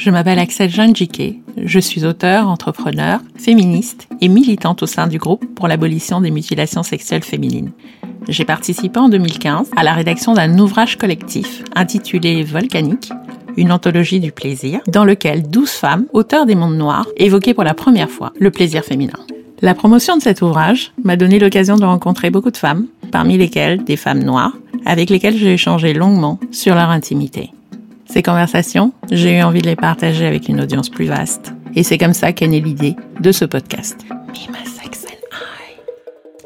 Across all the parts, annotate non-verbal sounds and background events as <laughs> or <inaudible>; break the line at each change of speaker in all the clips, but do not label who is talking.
Je m'appelle Axel Jiquet. Je suis auteur, entrepreneur, féministe et militante au sein du groupe pour l'abolition des mutilations sexuelles féminines. J'ai participé en 2015 à la rédaction d'un ouvrage collectif intitulé Volcanique, une anthologie du plaisir, dans lequel 12 femmes, auteurs des mondes noirs, évoquaient pour la première fois le plaisir féminin. La promotion de cet ouvrage m'a donné l'occasion de rencontrer beaucoup de femmes, parmi lesquelles des femmes noires, avec lesquelles j'ai échangé longuement sur leur intimité. Ces conversations, j'ai eu envie de les partager avec une audience plus vaste. Et c'est comme ça qu'est née l'idée de ce podcast. Mima Sex and I.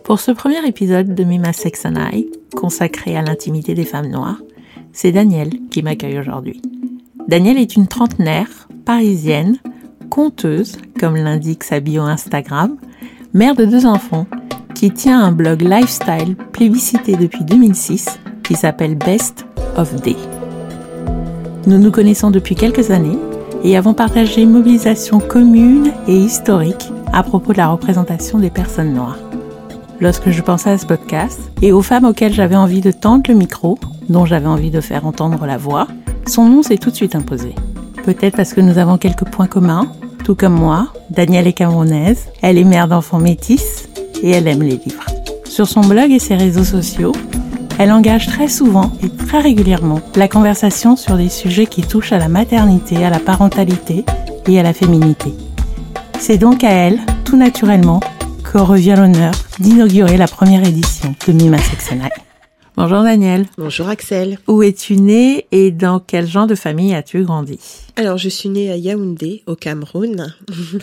Pour ce premier épisode de Mima Sex and I, consacré à l'intimité des femmes noires, c'est Danielle qui m'accueille aujourd'hui. Danielle est une trentenaire, parisienne, conteuse, comme l'indique sa bio Instagram, mère de deux enfants, qui tient un blog lifestyle plébiscité depuis 2006 qui s'appelle Best of Day. Nous nous connaissons depuis quelques années et avons partagé mobilisation commune et historique à propos de la représentation des personnes noires. Lorsque je pensais à ce podcast et aux femmes auxquelles j'avais envie de tendre le micro, dont j'avais envie de faire entendre la voix, son nom s'est tout de suite imposé. Peut-être parce que nous avons quelques points communs, tout comme moi, Danielle est camerounaise, elle est mère d'enfants métis et elle aime les livres. Sur son blog et ses réseaux sociaux, elle engage très souvent et très régulièrement la conversation sur des sujets qui touchent à la maternité, à la parentalité et à la féminité. C'est donc à elle, tout naturellement, que revient l'honneur d'inaugurer la première édition de Mima Sexenai. Bonjour Daniel.
Bonjour Axel.
Où es-tu née et dans quel genre de famille as-tu grandi?
Alors je suis née à Yaoundé au Cameroun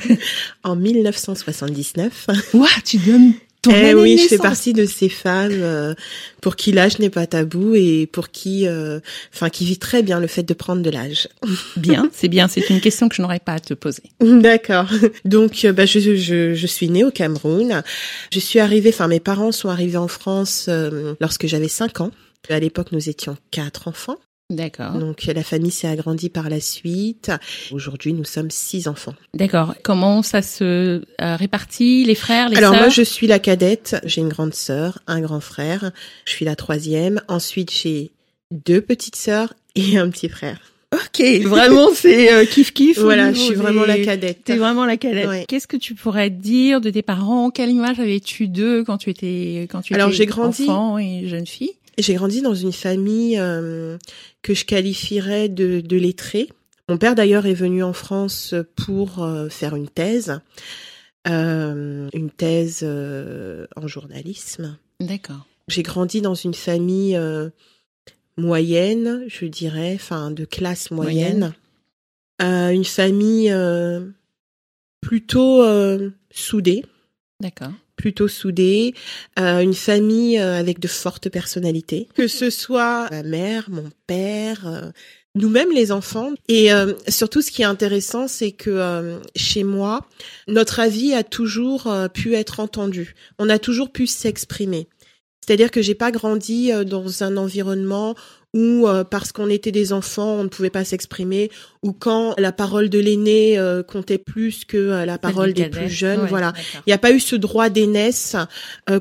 <laughs> en 1979.
Ouah, tu donnes
eh oui, je fais partie de ces femmes euh, pour qui l'âge n'est pas tabou et pour qui, euh, enfin, qui vit très bien le fait de prendre de l'âge. <laughs>
Bien, c'est bien. C'est une question que je n'aurais pas à te poser.
D'accord. Donc, euh, bah, je, je, je, suis née au Cameroun. Je suis arrivée, enfin, mes parents sont arrivés en France lorsque j'avais 5 ans. À l'époque, nous étions quatre enfants.
D'accord.
Donc la famille s'est agrandie par la suite. Aujourd'hui, nous sommes six enfants.
D'accord. Comment ça se euh, répartit les frères, les
Alors moi, je suis la cadette. J'ai une grande sœur, un grand frère. Je suis la troisième. Ensuite, j'ai deux petites sœurs et un petit frère.
Ok, vraiment c'est euh, kiff kiff.
Voilà, je suis vraiment la cadette.
T'es vraiment la cadette. Qu'est-ce que tu pourrais dire de tes parents? Quelle image avais-tu d'eux quand tu étais quand tu
Alors j'ai grandi
enfant et jeune fille?
J'ai grandi dans une famille euh, que je qualifierais de, de lettrée. Mon père d'ailleurs est venu en France pour euh, faire une thèse, euh, une thèse en journalisme.
D'accord.
J'ai grandi dans une famille moyenne, je dirais, enfin de classe moyenne. moyenne. une famille plutôt soudée.
D'accord
plutôt soudée, euh, une famille euh, avec de fortes personnalités, que ce soit ma mère, mon père, euh, nous-mêmes les enfants. Et surtout, ce qui est intéressant, c'est que chez moi, notre avis a toujours pu être entendu. On a toujours pu s'exprimer. C'est-à-dire que j'ai pas grandi dans un environnement ou euh, parce qu'on était des enfants, on ne pouvait pas s'exprimer, ou quand la parole de l'aîné euh, comptait plus que euh, la parole des plus jeunes. voilà, il n'y a pas eu ce droit d'aînesse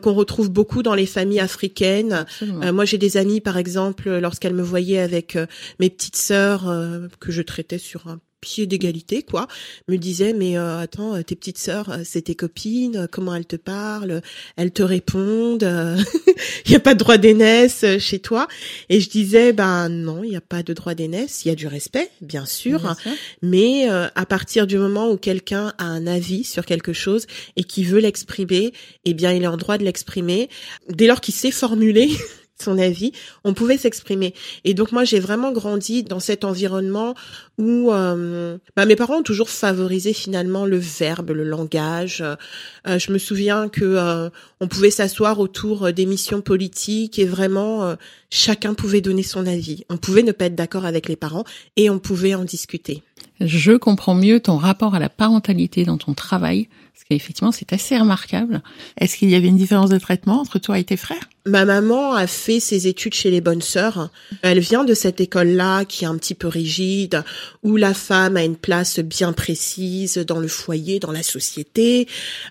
qu'on retrouve beaucoup dans les familles africaines. moi, j'ai des amis, par exemple, lorsqu'elles me voyaient avec mes petites sœurs que je traitais sur un pied d'égalité, quoi, me disait mais euh, attends, euh, tes petites sœurs, euh, c'est tes copines, comment elles te parlent, elles te répondent, <laughs> il n'y a pas de droit d'aînesse chez toi. Et je disais ben non, il n'y a pas de droit d'aînesse, il y a du respect, bien sûr, mais à partir du moment où quelqu'un a un avis sur quelque chose et qui veut l'exprimer, eh bien il est en droit de l'exprimer. Dès lors qu'il sait formuler <laughs> son avis, on pouvait s'exprimer. Et donc moi j'ai vraiment grandi dans cet environnement où euh, bah, mes parents ont toujours favorisé finalement le verbe, le langage. Euh, je me souviens que euh, on pouvait s'asseoir autour d'émissions politiques et vraiment chacun pouvait donner son avis. On pouvait ne pas être d'accord avec les parents et on pouvait en discuter.
Je comprends mieux ton rapport à la parentalité dans ton travail effectivement, c'est assez remarquable. Est-ce qu'il y avait une différence de traitement entre toi et tes frères?
Ma maman a fait ses études chez les bonnes sœurs. Elle vient de cette école-là qui est un petit peu rigide, où la femme a une place bien précise dans le foyer, dans la société.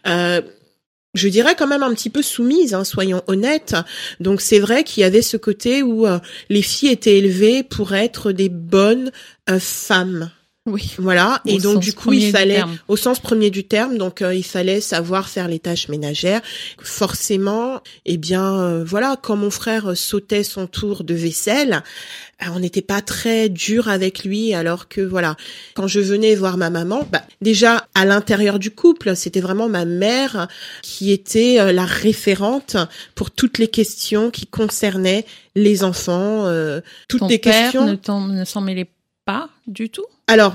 Euh, je dirais quand même un petit peu soumise, hein, soyons honnêtes. Donc c'est vrai qu'il y avait ce côté où euh, les filles étaient élevées pour être des bonnes euh, femmes Oui. Voilà.
Au
et donc du coup, il fallait, au sens premier du terme, donc euh, il fallait savoir faire les tâches ménagères. Forcément, eh bien, euh, voilà, quand mon frère sautait son tour de vaisselle, euh, on n'était pas très dur avec lui, alors que voilà, quand je venais voir ma maman, bah, déjà à l'intérieur du couple, c'était vraiment ma mère qui était euh, la référente pour toutes les questions qui concernaient les enfants, euh, toutes
Ton
les
père
questions.
ne, ne s'en mêlait pas du tout?
Alors,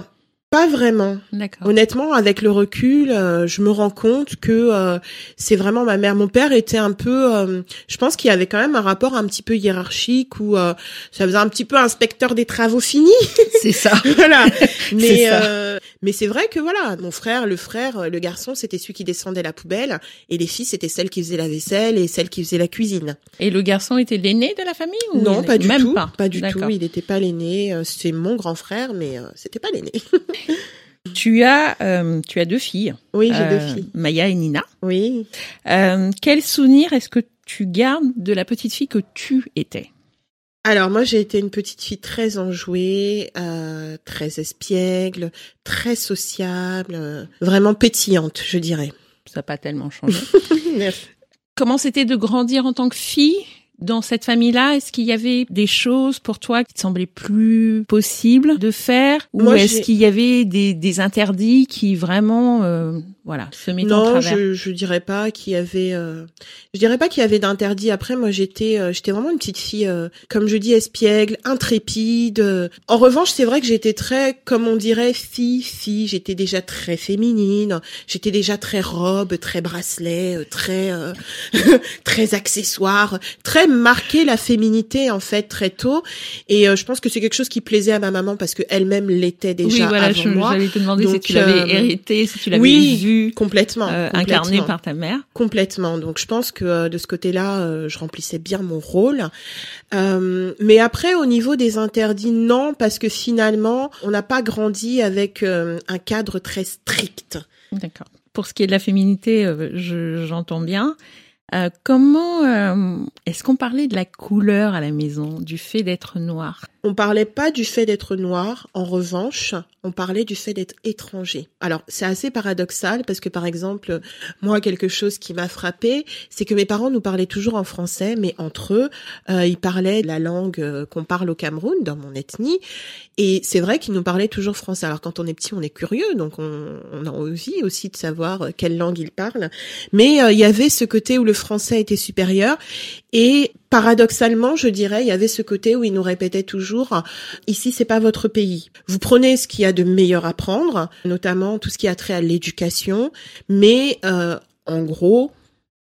pas vraiment.
D'accord.
Honnêtement, avec le recul, euh, je me rends compte que euh, c'est vraiment ma mère. Mon père était un peu, euh, je pense qu'il y avait quand même un rapport un petit peu hiérarchique où euh, ça faisait un petit peu inspecteur des travaux finis.
C'est ça. <laughs>
voilà. <laughs> Mais
ça.
Euh, mais c'est vrai que voilà, mon frère, le frère, le garçon, c'était celui qui descendait la poubelle et les filles, c'était celles qui faisaient la vaisselle et celles qui faisaient la cuisine.
Et le garçon était l'aîné de la famille ou
non, pas du
même
tout.
pas,
du tout. Il n'était pas l'aîné. euh, C'est mon grand frère, mais euh, c'était pas l'aîné. <laughs>
Tu as, euh, tu as deux filles,
oui, j'ai
euh,
deux filles.
Maya et Nina.
Oui.
Euh, quel souvenir est-ce que tu gardes de la petite fille que tu étais?
Alors moi j'ai été une petite fille très enjouée, euh, très espiègle, très sociable, euh, vraiment pétillante, je dirais.
Ça n'a pas tellement <laughs> changé. Comment c'était de grandir en tant que fille? Dans cette famille-là Est-ce qu'il y avait des choses pour toi qui te semblaient plus possibles de faire Ou est-ce qu'il y avait des, des interdits qui vraiment, euh, voilà, se mettaient en
Non,
travers
je je dirais pas qu'il y avait euh, je dirais pas qu'il y avait d'interdit. Après moi j'étais euh, j'étais vraiment une petite fille euh, comme je dis espiègle, intrépide. euh. En revanche, c'est vrai que j'étais très comme on dirait fille fille, j'étais déjà très féminine, j'étais déjà très robe, très bracelet, euh, très euh, <laughs> très accessoire, très marquée la féminité en fait très tôt et euh, je pense que c'est quelque chose qui plaisait à ma maman parce que elle-même l'était déjà
Oui, voilà,
avant
je-
moi.
j'allais te demander si
Donc,
tu l'avais
euh,
hérité, si tu l'avais
oui,
vu
Complètement,
euh,
complètement.
incarné par ta mère.
Complètement. Donc je pense que de ce côté-là, je remplissais bien mon rôle. Mais après, au niveau des interdits, non, parce que finalement, on n'a pas grandi avec un cadre très strict.
D'accord. Pour ce qui est de la féminité, je- j'entends bien. Euh, comment euh, est-ce qu'on parlait de la couleur à la maison, du fait d'être noir?
On parlait pas du fait d'être noir. En revanche, on parlait du fait d'être étranger. Alors, c'est assez paradoxal parce que, par exemple, moi, quelque chose qui m'a frappé, c'est que mes parents nous parlaient toujours en français, mais entre eux, euh, ils parlaient la langue euh, qu'on parle au Cameroun, dans mon ethnie. Et c'est vrai qu'ils nous parlaient toujours français. Alors, quand on est petit, on est curieux, donc on, on a envie aussi de savoir euh, quelle langue ils parlent. Mais il y avait ce côté où le français était supérieur. Et paradoxalement, je dirais, il y avait ce côté où ils nous répétaient toujours ici c'est pas votre pays. Vous prenez ce qu'il y a de meilleur à prendre, notamment tout ce qui a trait à l'éducation, mais euh, en gros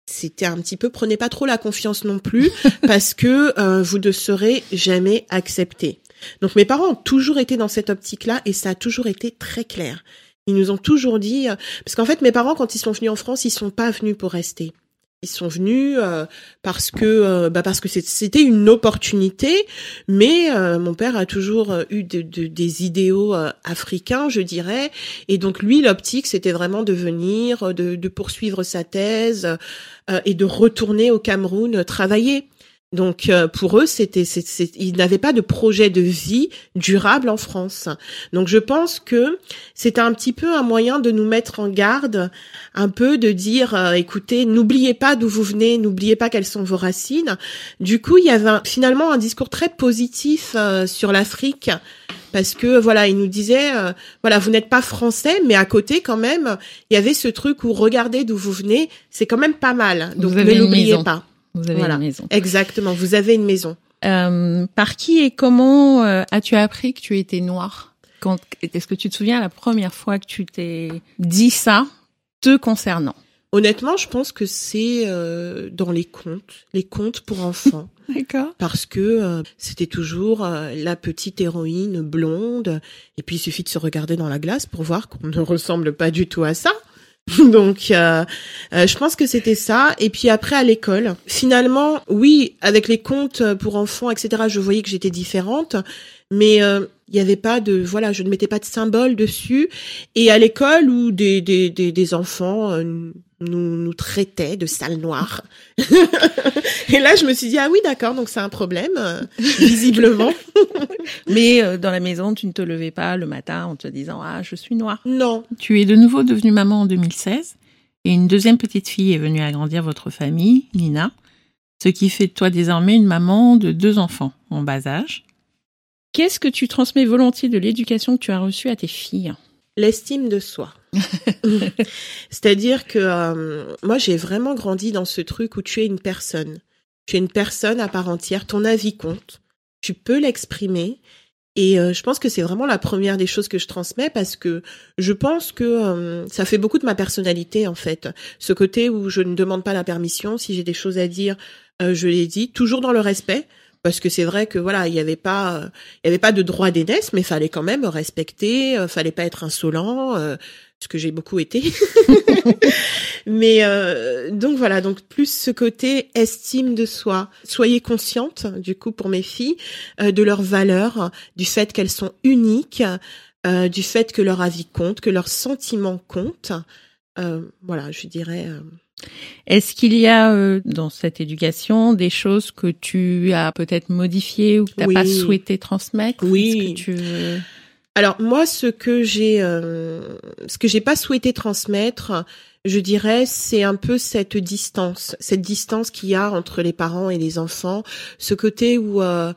c'était un petit peu prenez pas trop la confiance non plus <laughs> parce que euh, vous ne serez jamais accepté. Donc mes parents ont toujours été dans cette optique-là et ça a toujours été très clair. Ils nous ont toujours dit euh, parce qu'en fait mes parents quand ils sont venus en France, ils sont pas venus pour rester. Ils sont venus euh, parce que euh, bah parce que c'était une opportunité, mais euh, mon père a toujours eu de- de- des idéaux africains, je dirais, et donc lui l'optique c'était vraiment de venir, de, poursuivre sa thèse et de retourner au Cameroun travailler. Donc euh, pour eux, c'était, c'est- c'est- ils n'avaient pas de projet de vie durable en France. Donc je pense que c'était un petit peu un moyen de nous mettre en garde, un peu de dire, euh, écoutez, n'oubliez pas d'où vous venez, n'oubliez pas quelles sont vos racines. Du coup, il y avait un- finalement un discours très positif euh, sur l'Afrique. Parce que voilà, il nous disait, euh, voilà, vous n'êtes pas français, mais à côté quand même, il y avait ce truc où regardez d'où vous venez, c'est quand même pas mal. Donc ne l'oubliez pas.
Vous avez
Voilà.
une maison.
Exactement, vous avez une maison.
Euh, par qui et comment euh, as-tu appris que tu étais noire? Quand Est-ce que tu te souviens la première fois que tu t'es dit ça te concernant?
Honnêtement, je pense que c'est euh, dans les contes, les contes pour <laughs> enfants.
D'accord.
parce que euh, c'était toujours euh, la petite héroïne blonde et puis il suffit de se regarder dans la glace pour voir qu'on ne <laughs> ressemble pas du tout à ça. <laughs> Donc euh, euh, je pense que c'était ça. Et puis après à l'école finalement oui avec les contes pour enfants etc je voyais que j'étais différente. Mais euh, il y avait pas de voilà je ne mettais pas de symbole dessus. Et à l'école où des des des, enfants euh, nous, nous traitait de sale noire. <laughs> et là, je me suis dit, ah oui, d'accord, donc c'est un problème, euh, visiblement. <laughs>
Mais euh, dans la maison, tu ne te levais pas le matin en te disant, ah, je suis noire.
Non.
Tu es de nouveau devenue maman en 2016 et une deuxième petite fille est venue agrandir votre famille, Nina, ce qui fait de toi désormais une maman de deux enfants en bas âge. Qu'est-ce que tu transmets volontiers de l'éducation que tu as reçue à tes filles?
L'estime de soi. <laughs> C'est-à-dire que euh, moi, j'ai vraiment grandi dans ce truc où tu es une personne. Tu es une personne à part entière. Ton avis compte. Tu peux l'exprimer. Et euh, je pense que c'est vraiment la première des choses que je transmets parce que je pense que euh, ça fait beaucoup de ma personnalité en fait. Ce côté où je ne demande pas la permission. Si j'ai des choses à dire, je les dis toujours dans le respect parce que c'est vrai que voilà, il n'y avait pas, il y avait pas de droit d'aînesse, mais fallait quand même respecter, fallait pas être insolent ce que j'ai beaucoup été. <laughs> Mais euh, donc voilà, donc plus ce côté estime de soi. Soyez consciente, du coup, pour mes filles, euh, de leurs valeurs, du fait qu'elles sont uniques, euh, du fait que leur avis compte, que leurs sentiments comptent. voilà, je dirais.
Est-ce qu'il y a dans cette éducation des choses que tu as peut-être modifiées ou que tu n'as pas souhaité transmettre?
Oui. Que tu alors moi, ce que j'ai, euh, ce que j'ai pas souhaité transmettre, je dirais, c'est un peu cette distance, cette distance qu'il y a entre les parents et les enfants, ce côté où euh,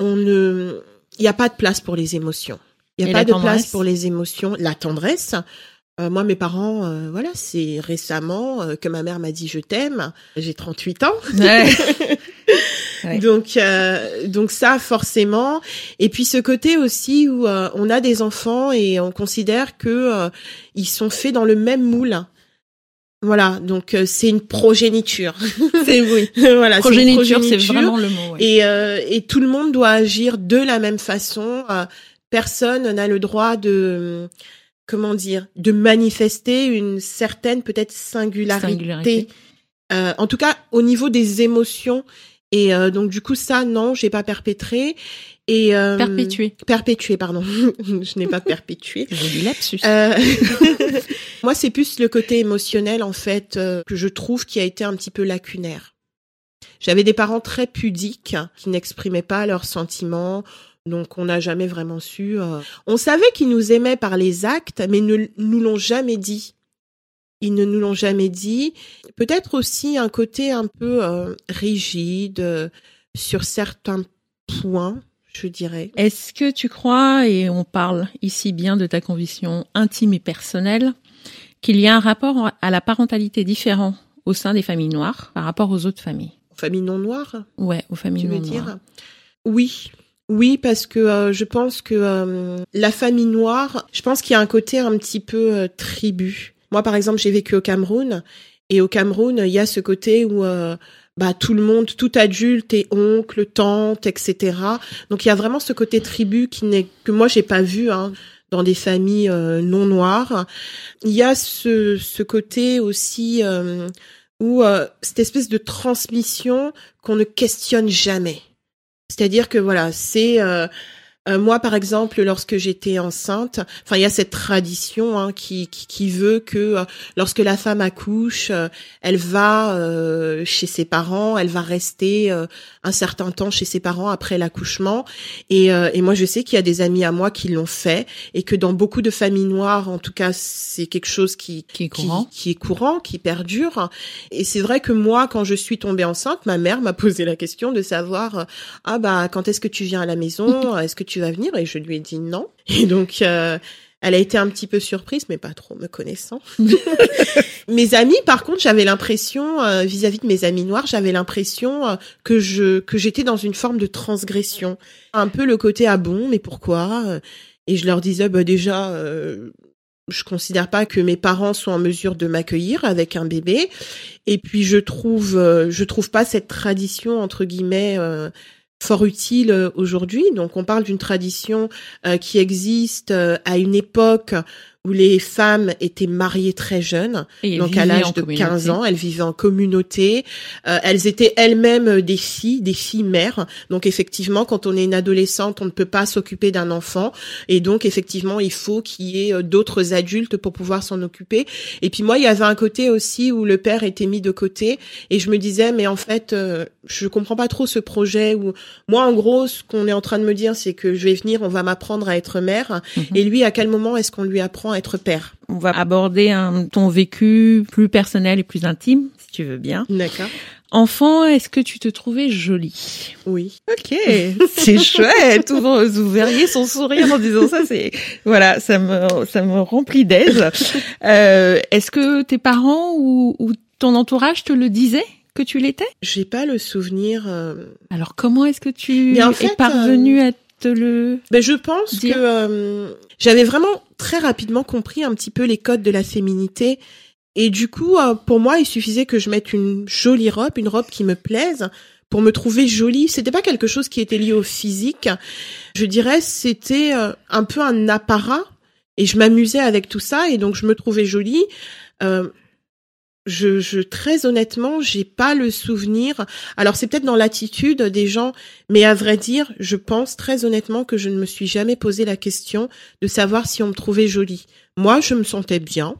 on ne, il n'y a pas de place pour les émotions. Il n'y a pas de place pour les émotions, la tendresse. Euh, moi, mes parents, voilà, c'est récemment que ma mère m'a dit je t'aime. J'ai 38 ans. <laughs> Ouais. Donc, euh, donc ça forcément. Et puis ce côté aussi où euh, on a des enfants et on considère que euh, ils sont faits dans le même moule. Voilà, donc <laughs> <laughs> c'est une progéniture.
C'est oui. voilà, progéniture, c'est vraiment le mot.
Et et tout le monde doit agir de la même façon. personne n'a le droit de comment dire de manifester une certaine peut-être singularité. singularité. en tout cas, au niveau des émotions et euh, donc du coup ça non, j'ai pas perpétré et
euh, perpétué.
Perpétué, pardon. <laughs> je n'ai pas perpétué. <laughs>
Du lapsus. Euh, <laughs>
moi, c'est plus le côté émotionnel en fait euh, que je trouve qui a été un petit peu lacunaire. J'avais des parents très pudiques qui n'exprimaient pas leurs sentiments. Donc on n'a jamais vraiment su. On savait qu'ils nous aimaient par les actes, mais ne nous l'ont jamais dit. Ils ne nous l'ont jamais dit. Peut-être aussi un côté un peu euh, rigide euh, sur certains points, je dirais.
Est-ce que tu crois, et on parle ici bien de ta conviction intime et personnelle, qu'il y a un rapport à la parentalité différent au sein des familles noires par rapport aux autres familles?
Aux familles non noires
Ouais, aux familles non noires.
Oui, oui, parce que euh, je pense que la famille noire, je pense qu'il y a un côté un petit peu tribu. Moi, par exemple, j'ai vécu au Cameroun et au Cameroun, il y a ce côté où euh, bah tout le monde, tout adulte et oncle, tante, etc. Donc il y a vraiment ce côté tribu qui n'est que moi j'ai pas vu hein, dans des familles euh, non noires. Il y a ce, ce côté aussi euh, où cette espèce de transmission qu'on ne questionne jamais. C'est-à-dire que voilà, c'est euh, moi, par exemple, lorsque j'étais enceinte, enfin, il y a cette tradition hein, qui, qui, qui, veut que euh, lorsque la femme accouche, euh, elle va chez ses parents, elle va rester un certain temps chez ses parents après l'accouchement. Et, et, moi, je sais qu'il y a des amis à moi qui l'ont fait et que dans beaucoup de familles noires, en tout cas, c'est quelque chose qui,
qui est courant,
qui, qui est courant, qui perdure. Et c'est vrai que moi, quand je suis tombée enceinte, ma mère m'a posé la question de savoir ah bah quand est-ce que tu viens à la maison, est-ce que tu tu vas venir? Et je lui ai dit non. Et donc, euh, elle a été un petit peu surprise, mais pas trop me connaissant. <laughs> mes amis, par contre, j'avais l'impression, euh, vis-à-vis de mes amis noirs, j'avais l'impression euh, que je que j'étais dans une forme de transgression, un peu le côté ah bon, mais pourquoi? Et je leur disais bah déjà. je considère pas que mes parents soient en mesure de m'accueillir avec un bébé et puis je trouve je trouve pas cette tradition entre guillemets fort utile euh, aujourd'hui. Donc on parle d'une tradition euh, qui existe euh, à une époque où les femmes étaient mariées très jeunes,
Et
donc à l'âge de
communauté.
15 ans, elles vivaient en communauté, Euh, elles étaient elles-mêmes des filles, des filles mères. Donc effectivement, quand on est une adolescente, on ne peut pas s'occuper d'un enfant et donc effectivement, il faut qu'il y ait euh, d'autres adultes pour pouvoir s'en occuper. Et puis moi, il y avait un côté aussi où le père était mis de côté et je me disais mais en fait, euh, je comprends pas trop ce projet où moi en gros, ce qu'on est en train de me dire, c'est que je vais venir, on va m'apprendre à être mère
Mhm.
et lui à quel moment est-ce qu'on lui apprend être père
On va aborder un, ton vécu plus personnel et plus intime, si tu veux bien.
D'accord.
Enfant, est-ce que tu te trouvais jolie?
Oui.
Ok, <laughs> c'est chouette. Vous verriez son sourire en disant ça, c'est voilà, ça me ça me remplit d'aise. <laughs> Euh, est-ce que tes parents ou, ou ton entourage te le disaient que tu l'étais?
J'ai pas le souvenir. euh,
Alors comment est-ce que tu es parvenu à te le
Ben, je pense
Dire.
que euh, j'avais vraiment très rapidement compris un petit peu les codes de la féminité. Et du coup, euh, pour moi, il suffisait que je mette une jolie robe, une robe qui me plaise, pour me trouver jolie. C'était pas quelque chose qui était lié au physique. Je dirais, c'était euh, un peu un apparat. Et je m'amusais avec tout ça, et donc je me trouvais jolie. Euh, je, je très honnêtement, j'ai pas le souvenir. Alors c'est peut-être dans l'attitude des gens, mais à vrai dire, je pense très honnêtement que je ne me suis jamais posé la question de savoir si on me trouvait jolie. Moi, je me sentais bien.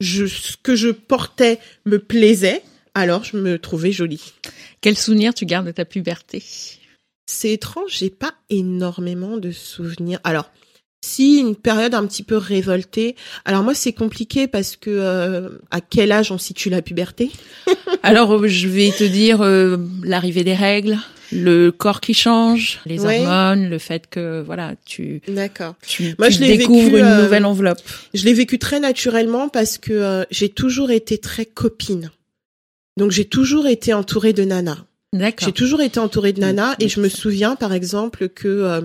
Je, ce que je portais me plaisait, alors je me trouvais jolie.
Quel souvenir tu gardes de ta puberté?
C'est étrange, j'ai pas énormément de souvenirs. Alors, si une période un petit peu révoltée. Alors moi, c'est compliqué parce que euh, à quel âge on situe la puberté? <laughs>
Alors euh, je vais te dire euh, l'arrivée des règles, le corps qui change, les
Ouais.
hormones, le fait que voilà, tu
D'accord.
tu,
Moi,
tu
je
découvres
vécu,
une
euh,
nouvelle enveloppe.
Je l'ai vécu très naturellement parce que euh, j'ai toujours été très copine. Donc j'ai toujours été entourée de nanas.
D'accord.
J'ai toujours été entourée de nanas et je me souviens par exemple que euh,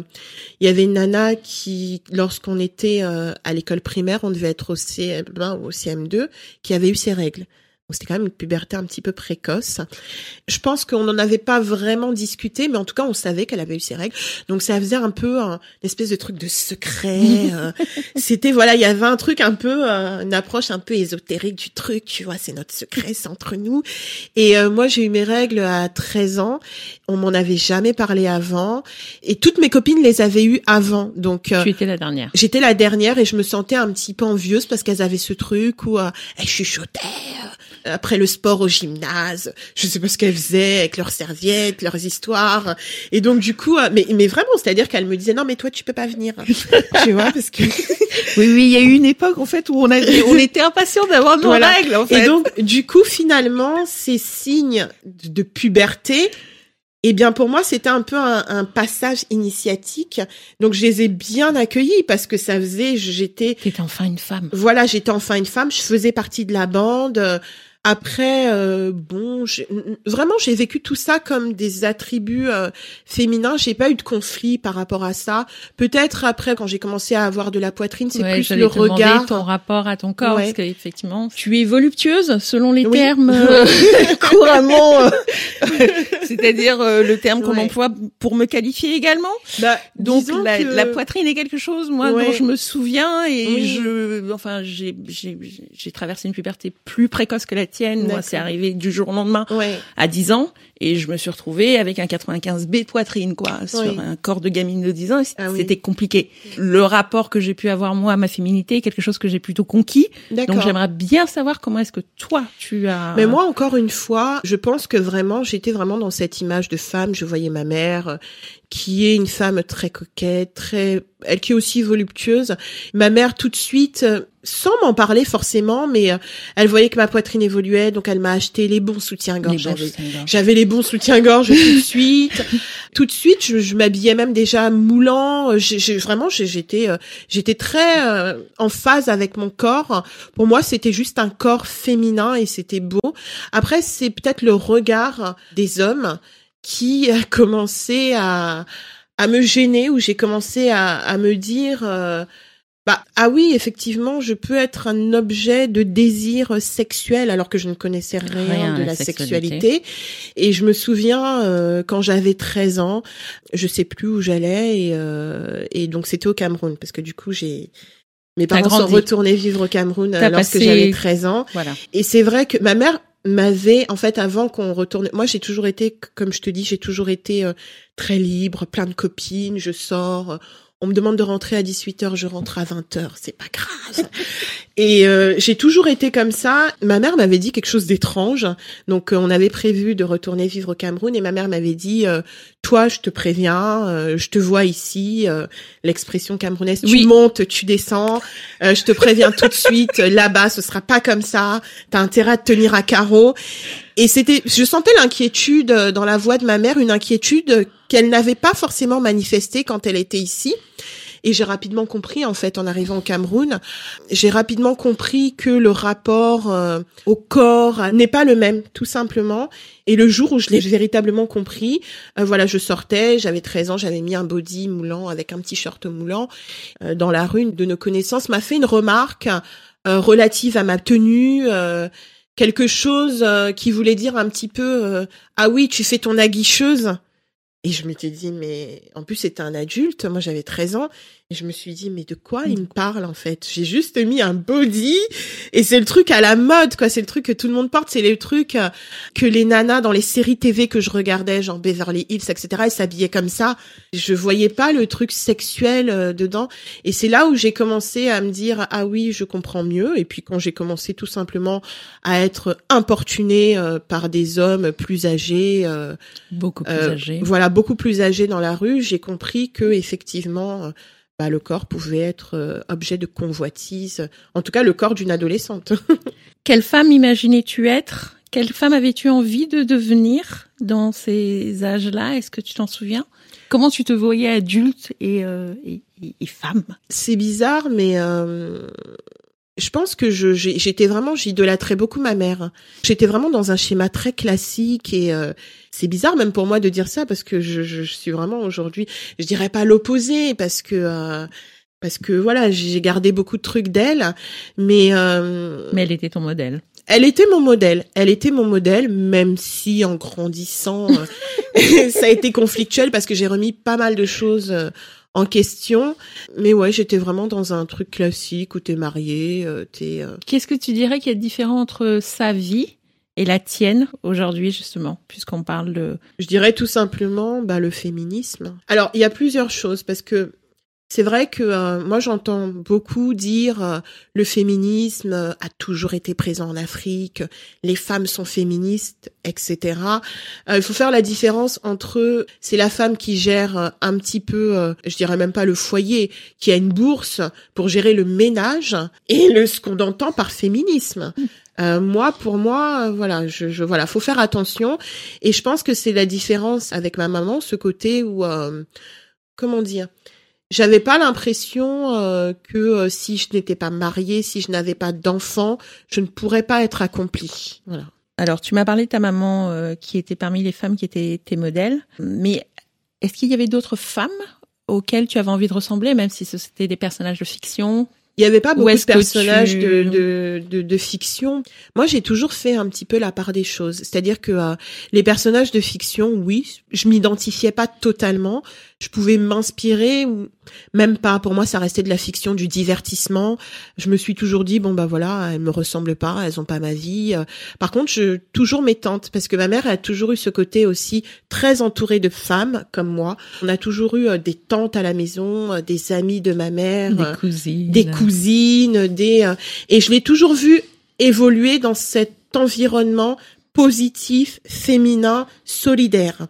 il y avait une nana qui, lorsqu'on était euh, à l'école primaire, on devait être au CM1 ou au CM2, qui avait eu ses règles. C'était quand même une puberté un petit peu précoce. Je pense qu'on n'en avait pas vraiment discuté, mais en tout cas, on savait qu'elle avait eu ses règles. Donc, ça faisait un peu un, une espèce de truc de secret. euh, <laughs> C'était, voilà, il y avait un truc un peu, euh, une approche un peu ésotérique du truc, tu vois, c'est notre secret, c'est entre nous. Et euh, moi, j'ai eu mes règles à 13 ans. On m'en avait jamais parlé avant. Et toutes mes copines les avaient eues avant. Donc, euh,
Tu étais la dernière.
J'étais la dernière et je me sentais un petit peu envieuse parce qu'elles avaient ce truc où euh, elles chuchotaient euh, après le sport au gymnase. Je sais pas ce qu'elles faisaient avec leurs serviettes, leurs histoires. Et donc du coup, euh, mais mais vraiment, c'est-à-dire qu'elles me disaient non mais toi tu peux pas venir. <laughs> tu vois parce que
Oui, oui, il y a eu une époque en fait où on avait, on était impatient d'avoir nos
Voilà.
règles en fait.
et donc du coup finalement ces signes de, de puberté eh bien, pour moi, c'était un peu un, un passage initiatique. Donc, je les ai bien accueillis parce que ça faisait, j'étais,
T'étais enfin une femme.
voilà, j'étais enfin une femme, je faisais partie de la bande. Après, euh, bon, j'ai- vraiment, j'ai vécu tout ça comme des attributs euh, féminins. J'ai pas eu de conflit par rapport à ça. Peut-être après, quand j'ai commencé à avoir de la poitrine, c'est
Ouais,
plus le
te
regard.
ton rapport à ton corps,
Ouais.
parce qu'effectivement, tu es voluptueuse selon les
Oui.
termes <laughs> euh, couramment, euh, <laughs> c'est-à-dire euh, le terme qu'on
Ouais.
emploie pour me qualifier également.
Bah,
Donc la,
que-
la poitrine est quelque chose, moi,
Ouais.
dont je me souviens et
Oui.
je, enfin, j'ai, j'ai, j'ai traversé une puberté plus précoce que la tienne. Moi, c'est arrivé du jour au lendemain
Ouais.
à 10 ans et je me suis retrouvée avec un 95B de poitrine quoi sur un corps de gamine de 10 ans et
Ah oui.
c'était compliqué. Le rapport que j'ai pu avoir moi à ma féminité est quelque chose que j'ai plutôt conquis. Donc j'aimerais bien savoir comment est-ce que toi tu as
Mais moi, encore une fois, je pense que vraiment, j'étais vraiment dans cette image de femme. Je voyais ma mère, euh, qui est une femme très coquette, très, elle qui est aussi voluptueuse. Ma mère, tout de suite, euh, sans m'en parler forcément, mais euh, elle voyait que ma poitrine évoluait, donc elle m'a acheté les bons
les
soutiens-gorge. J'avais-
soutiens-gorge.
Les bons soutiens-gorge tout de suite. <laughs> tout de suite, je, m'habillais même déjà moulant. J'ai, vraiment, j'étais, euh, j'étais très euh, en phase avec mon corps. Pour moi, c'était juste un corps féminin et c'était beau. Après, c'est peut-être le regard des hommes qui a commencé à à me gêner, où j'ai commencé à, à me dire. euh, bah, ah oui, effectivement, je peux être un objet de désir sexuel alors que je ne connaissais rien, de
la
la
sexualité.
sexualité. Et je me souviens euh, quand j'avais 13 ans, je sais plus où j'allais et, euh, et donc c'était au Cameroun parce que du coup j'ai Mes parents sont retournés vivre au Cameroun lorsque j'avais 13 ans. Voilà. Et c'est vrai que ma mère m'avait, en fait, avant qu'on retourne, moi j'ai toujours été, comme je te dis, j'ai toujours été très libre, plein de copines, je sors, on me demande de rentrer à 18h, je rentre à 20h, c'est pas grave. Et euh, j'ai toujours été comme ça. Ma mère m'avait dit quelque chose d'étrange. Donc euh, on avait prévu de retourner vivre au Cameroun et ma mère m'avait dit euh, toi je te préviens, je te vois ici l'expression camerounaise tu montes, tu descends, je te préviens tout de suite <laughs> là-bas ce sera pas comme ça, t'as intérêt à te tenir à carreau. Et c'était je sentais l'inquiétude dans la voix de ma mère, une inquiétude qu'elle n'avait pas forcément manifestée quand elle était ici. Et j'ai rapidement compris, en fait, en arrivant au Cameroun, j'ai rapidement compris que le rapport euh, au corps n'est pas le même, tout simplement. Et le jour où je l'ai véritablement compris, euh, voilà, je sortais, j'avais 13 ans, j'avais mis un body moulant avec un petit short moulant euh, dans la rue. de nos connaissances m'a fait une remarque relative à ma tenue quelque chose qui voulait dire un petit peu ah oui tu fais ton aguicheuse et je m'étais dit, mais en plus, c'était un adulte. Moi, j'avais 13 ans. Et je me suis dit, mais de quoi il me parle, en fait? J'ai juste mis un body. Et c'est le truc à la mode, quoi. C'est le truc que tout le monde porte. C'est le truc euh, que les nanas dans les séries TV que je regardais, genre Beverly Hills, etc., elles s'habillaient comme ça. Je voyais pas le truc sexuel euh, dedans. Et c'est là où j'ai commencé à me dire, ah oui, je comprends mieux. Et puis quand j'ai commencé tout simplement à être importunée euh, par des hommes plus âgés.
Beaucoup plus âgés.
Voilà, beaucoup plus âgés dans la rue, j'ai compris que effectivement, bah, le corps pouvait être euh, objet de convoitise, en tout cas le corps d'une adolescente. <laughs>
Quelle femme imaginais-tu être? Quelle femme avais-tu envie de devenir dans ces âges-là? Est-ce que tu t'en souviens? Comment tu te voyais adulte et, euh, et, et femme?
C'est bizarre, mais euh, je pense que je j'étais vraiment j'idolâtrais beaucoup ma mère. J'étais vraiment dans un schéma très classique et euh, c'est bizarre même pour moi de dire ça parce que je, je, suis vraiment aujourd'hui, je dirais pas l'opposé parce que euh, parce que voilà, j'ai gardé beaucoup de trucs d'elle, mais
euh, mais elle était ton modèle.
Elle était mon modèle. Elle était mon modèle, même si en grandissant, <laughs> ça a été conflictuel parce que j'ai remis pas mal de choses en question. Mais ouais, j'étais vraiment dans un truc classique où t'es marié, euh, t'es. Euh,
Qu'est-ce que tu dirais a de différent entre sa vie et la tienne aujourd'hui justement, puisqu'on parle de.
Je dirais tout simplement bah, le féminisme. Alors il y a plusieurs choses parce que c'est vrai que euh, moi j'entends beaucoup dire euh, le féminisme euh, a toujours été présent en Afrique, les femmes sont féministes, etc. Il faut faire la différence entre c'est la femme qui gère un petit peu, je dirais même pas le foyer, qui a une bourse pour gérer le ménage, et le ce qu'on entend par féminisme. <laughs> moi, pour moi, voilà, je, je, voilà, faut faire attention. Et je pense que c'est la différence avec ma maman, ce côté où, comment dire, j'avais pas l'impression euh, que euh, si je n'étais pas mariée, si je n'avais pas d'enfant, je ne pourrais pas être accomplie. Voilà.
Alors, tu m'as parlé de ta maman euh, qui était parmi les femmes qui étaient tes modèles, mais est-ce qu'il y avait d'autres femmes auxquelles tu avais envie de ressembler, même si c'était des personnages de fiction?
Il n'y avait pas beaucoup de personnages de, de, de, de, fiction. Moi, j'ai toujours fait un petit peu la part des choses. C'est-à-dire que euh, les personnages de fiction, oui, je m'identifiais pas totalement. Je pouvais m'inspirer ou même pas. Pour moi, ça restait de la fiction, du divertissement. Je me suis toujours dit bon bah voilà, elles me ressemblent pas, elles ont pas ma vie. Par contre, je toujours mes tantes parce que ma mère a toujours eu ce côté aussi très entourée de femmes comme moi. On a toujours eu euh, des tantes à la maison, euh, des amis de ma mère,
des cousines,
des cousines, des et je l'ai toujours vu évoluer dans cet environnement positif, féminin, solidaire.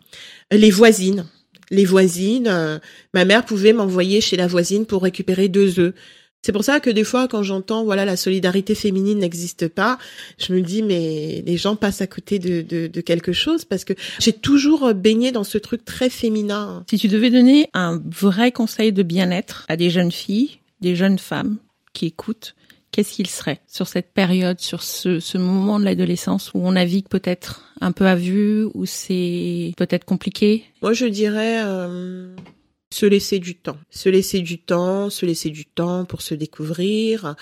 Les voisines, les voisines. Euh, ma mère pouvait m'envoyer chez la voisine pour récupérer deux œufs. C'est pour ça que des fois, quand j'entends voilà la solidarité féminine n'existe pas, je me dis mais les gens passent à côté de, de, de quelque chose parce que j'ai toujours baigné dans ce truc très féminin.
Si tu devais donner un vrai conseil de bien-être à des jeunes filles, des jeunes femmes qui écoutent, qu'est-ce qu'il serait sur cette période, sur ce, ce moment de l'adolescence où on navigue peut-être un peu à vue, où c'est peut-être compliqué?
Moi, je dirais euh, se laisser du temps. Se laisser du temps, se laisser du temps pour se découvrir.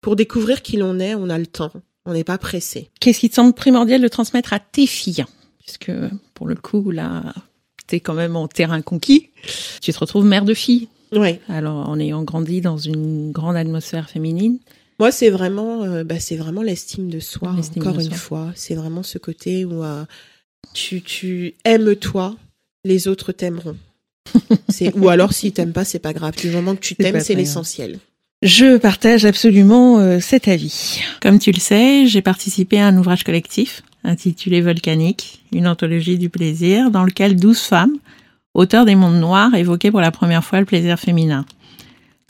Pour découvrir qui l'on est, on a le temps. On n'est pas pressé.
Qu'est-ce qui te semble primordial de transmettre à tes filles? Puisque, pour le coup, là, t'es quand même en terrain conquis. Tu te retrouves mère de fille
Ouais.
Alors, en ayant grandi dans une grande atmosphère féminine.
Moi, c'est vraiment, euh, bah, c'est vraiment l'estime de soi. Encore
de
une
soi.
fois, c'est vraiment ce côté où euh, tu, tu aimes toi, les autres t'aimeront. <laughs> c'est ou alors s'ils t'aiment pas, c'est pas grave. Du moment que tu t'aimes, c'est
très
l'essentiel.
Je partage absolument euh, cet avis. Comme tu le sais, j'ai participé à un ouvrage collectif intitulé Volcanique, une anthologie du plaisir, dans lequel 12 femmes, auteurs des mondes noirs, évoquaient pour la première fois le plaisir féminin.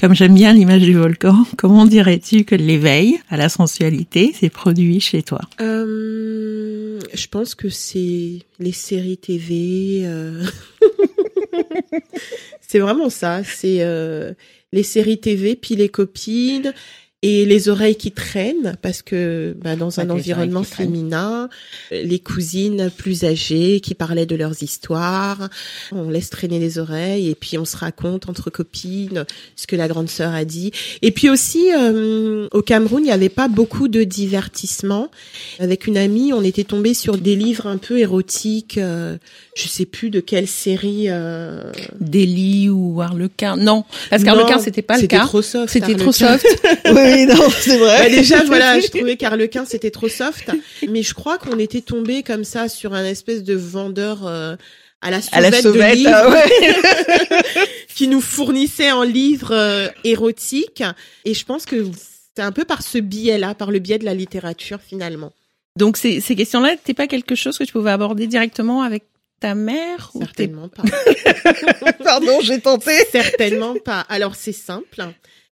Comme j'aime bien l'image du volcan, <laughs> comment dirais-tu que l'éveil à la sensualité s'est produit chez toi?
Euh, je pense que c'est les séries TV. euh, <laughs> c'est vraiment ça. C'est euh, les séries TV, puis les copines et les oreilles qui traînent parce que bah, dans un
les
environnement
traînent.
féminin, euh, les cousines plus âgées qui parlaient de leurs histoires, on laisse traîner les oreilles et puis on se raconte entre copines ce que la grande sœur a dit. Et puis aussi euh, au Cameroun, il n'y avait pas beaucoup de divertissement. Avec une amie, on était tombé sur des livres un peu érotiques. euh, je sais plus de quelle série. Euh...
Délit ou Harlequin Non, parce qu'Harlequin, c'était pas le
C'était
cas.
trop soft.
C'était trop soft. <laughs> oui, non, <laughs> c'est vrai.
Bah, déjà, <laughs> voilà, je trouvais qu'Arlequin, c'était trop soft. Mais je crois qu'on était tombé comme ça sur un espèce de vendeur euh, à la sauvette,
À la
de
sauvette,
livres
ah ouais. <laughs>
qui nous fournissait en livres euh, érotiques. Et je pense que c'est un peu par ce biais-là, par le biais de la littérature finalement.
Donc ces, ces questions-là, c'était pas quelque chose que tu pouvais aborder directement avec ta mère ou
Certainement pas.
Pardon, j'ai tenté.
Certainement pas. Alors c'est simple.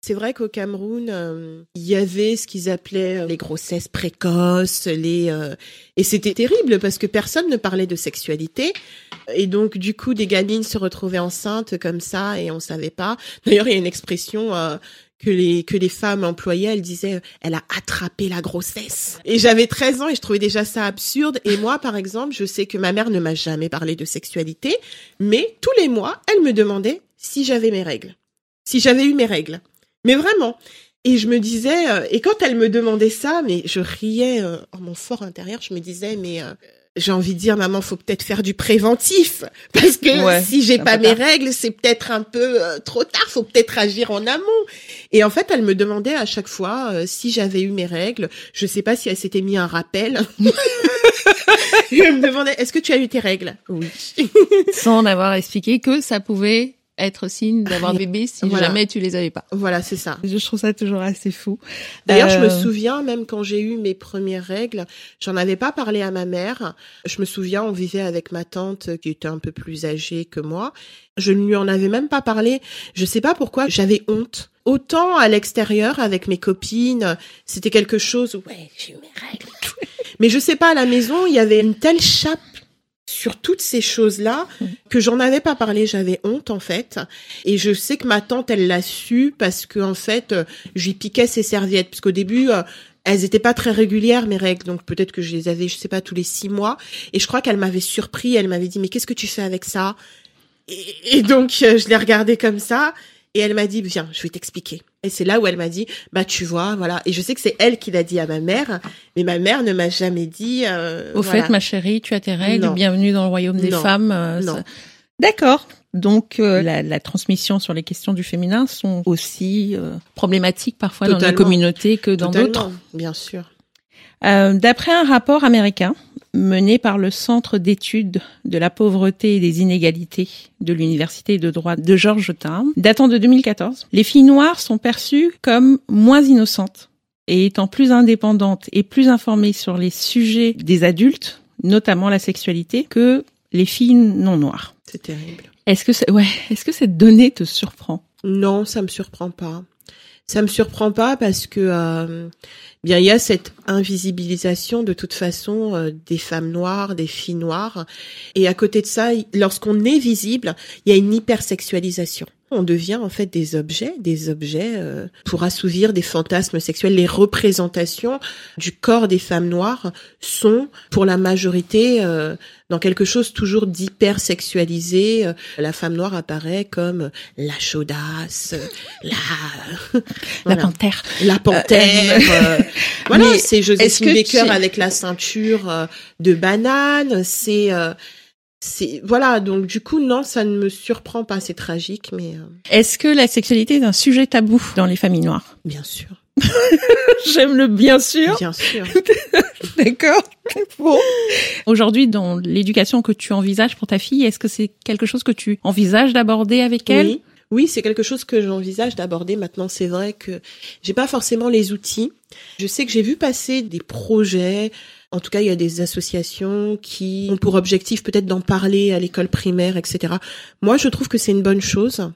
C'est vrai qu'au Cameroun, euh, il y avait ce qu'ils appelaient euh, les grossesses précoces, les euh, et c'était terrible parce que personne ne parlait de sexualité et donc du coup des gamines se retrouvaient enceintes comme ça et on savait pas. D'ailleurs, il y a une expression euh, que les que les femmes employaient, elles disaient elle a attrapé la grossesse. Et j'avais 13 ans et je trouvais déjà ça absurde et moi par exemple, je sais que ma mère ne m'a jamais parlé de sexualité, mais tous les mois, elle me demandait si j'avais mes règles. Si j'avais eu mes règles. Mais vraiment. Et je me disais, euh, et quand elle me demandait ça, mais je riais euh, en mon fort intérieur, je me disais, mais euh, j'ai envie de dire, maman, faut peut-être faire du préventif. <laughs> Parce que
Ouais,
si j'ai pas mes
tard.
règles, c'est peut-être un peu euh, trop tard, faut peut-être agir en amont. Et en fait, elle me demandait à chaque fois euh, si j'avais eu mes règles. Je sais pas si elle s'était mis un rappel. <laughs> Elle me demandait, est-ce que tu as eu tes règles? Oui.
Sans avoir expliqué que ça pouvait être signe d'avoir bébé si
Voilà.
jamais tu les avais pas.
Voilà, c'est ça.
Je trouve ça toujours assez fou.
D'ailleurs, je me
Euh,
souviens, même quand j'ai eu mes premières règles, j'en avais pas parlé à ma mère. Je me souviens, on vivait avec ma tante qui était un peu plus âgée que moi. Je ne lui en avais même pas parlé. Je sais pas pourquoi, j'avais honte. Autant à l'extérieur, avec mes copines, c'était quelque chose, ouais, j'ai eu mes règles. <laughs> Mais je sais pas, à la maison, il y avait une telle chape sur toutes ces choses-là que j'en avais pas parlé, j'avais honte en fait. Et je sais que ma tante, elle l'a su parce que en fait, euh, je lui piquais ses serviettes. Parce qu'au début, euh, elles étaient pas très régulières mes règles, donc peut-être que je les avais, je sais pas, tous les six mois. Et je crois qu'elle m'avait surpris, elle m'avait dit mais qu'est-ce que tu fais avec ça? Et, et donc euh, je l'ai regardée comme ça. Et elle m'a dit viens, je vais t'expliquer. Et c'est là où elle m'a dit bah tu vois voilà. Et je sais que c'est elle qui l'a dit à ma mère, mais ma mère ne m'a jamais dit. euh,
Au
voilà.
fait, ma chérie, tu as tes règles.
Non.
Bienvenue dans le royaume des
Non.
femmes. euh, ça- D'accord. Donc euh, la, la transmission sur les questions du féminin sont aussi euh, problématiques parfois dans
Totalement.
communautés que dans d'autres.
bien sûr.
Euh, D'après un rapport américain mené par le Centre d'études de la pauvreté et des inégalités de l'Université de droit de Georgetown, datant de 2014, les filles noires sont perçues comme moins innocentes et étant plus indépendantes et plus informées sur les sujets des adultes, notamment la sexualité, que les filles non noires.
C'est terrible.
Est-ce que ouais, est-ce que cette donnée te surprend?
Non, ça me surprend pas. Ça me surprend pas parce que euh, bien il y a cette invisibilisation de toute façon euh, des femmes noires, des filles noires, et à côté de ça, lorsqu'on est visible, il y a une hypersexualisation. On devient en fait des objets, des objets euh, pour assouvir des fantasmes sexuels. Les représentations du corps des femmes noires sont, pour la majorité, euh, dans quelque chose toujours d'hypersexualisé. Euh, La femme noire apparaît comme la chaudasse, la <laughs>
La panthère.
la panthère. euh, <laughs> voilà, c'est Joséphine Baker
tu-
avec la ceinture de banane. C'est euh, c'est voilà donc du coup non ça ne me surprend pas c'est tragique mais euh,
Est-ce que la sexualité est un sujet tabou dans les familles noires?
Bien sûr <laughs>
J'aime le bien sûr.
bien sûr <laughs>
D'accord. Bon. Aujourd'hui, dans l'éducation que tu envisages pour ta fille, est-ce que c'est quelque chose que tu envisages d'aborder avec elle?
Oui, oui, c'est quelque chose que j'envisage d'aborder. Maintenant, c'est vrai que j'ai pas forcément les outils. Je sais que j'ai vu passer des projets. En tout cas, il y a des associations qui ont pour objectif peut-être d'en parler à l'école primaire, etc. Moi, je trouve que c'est une bonne chose.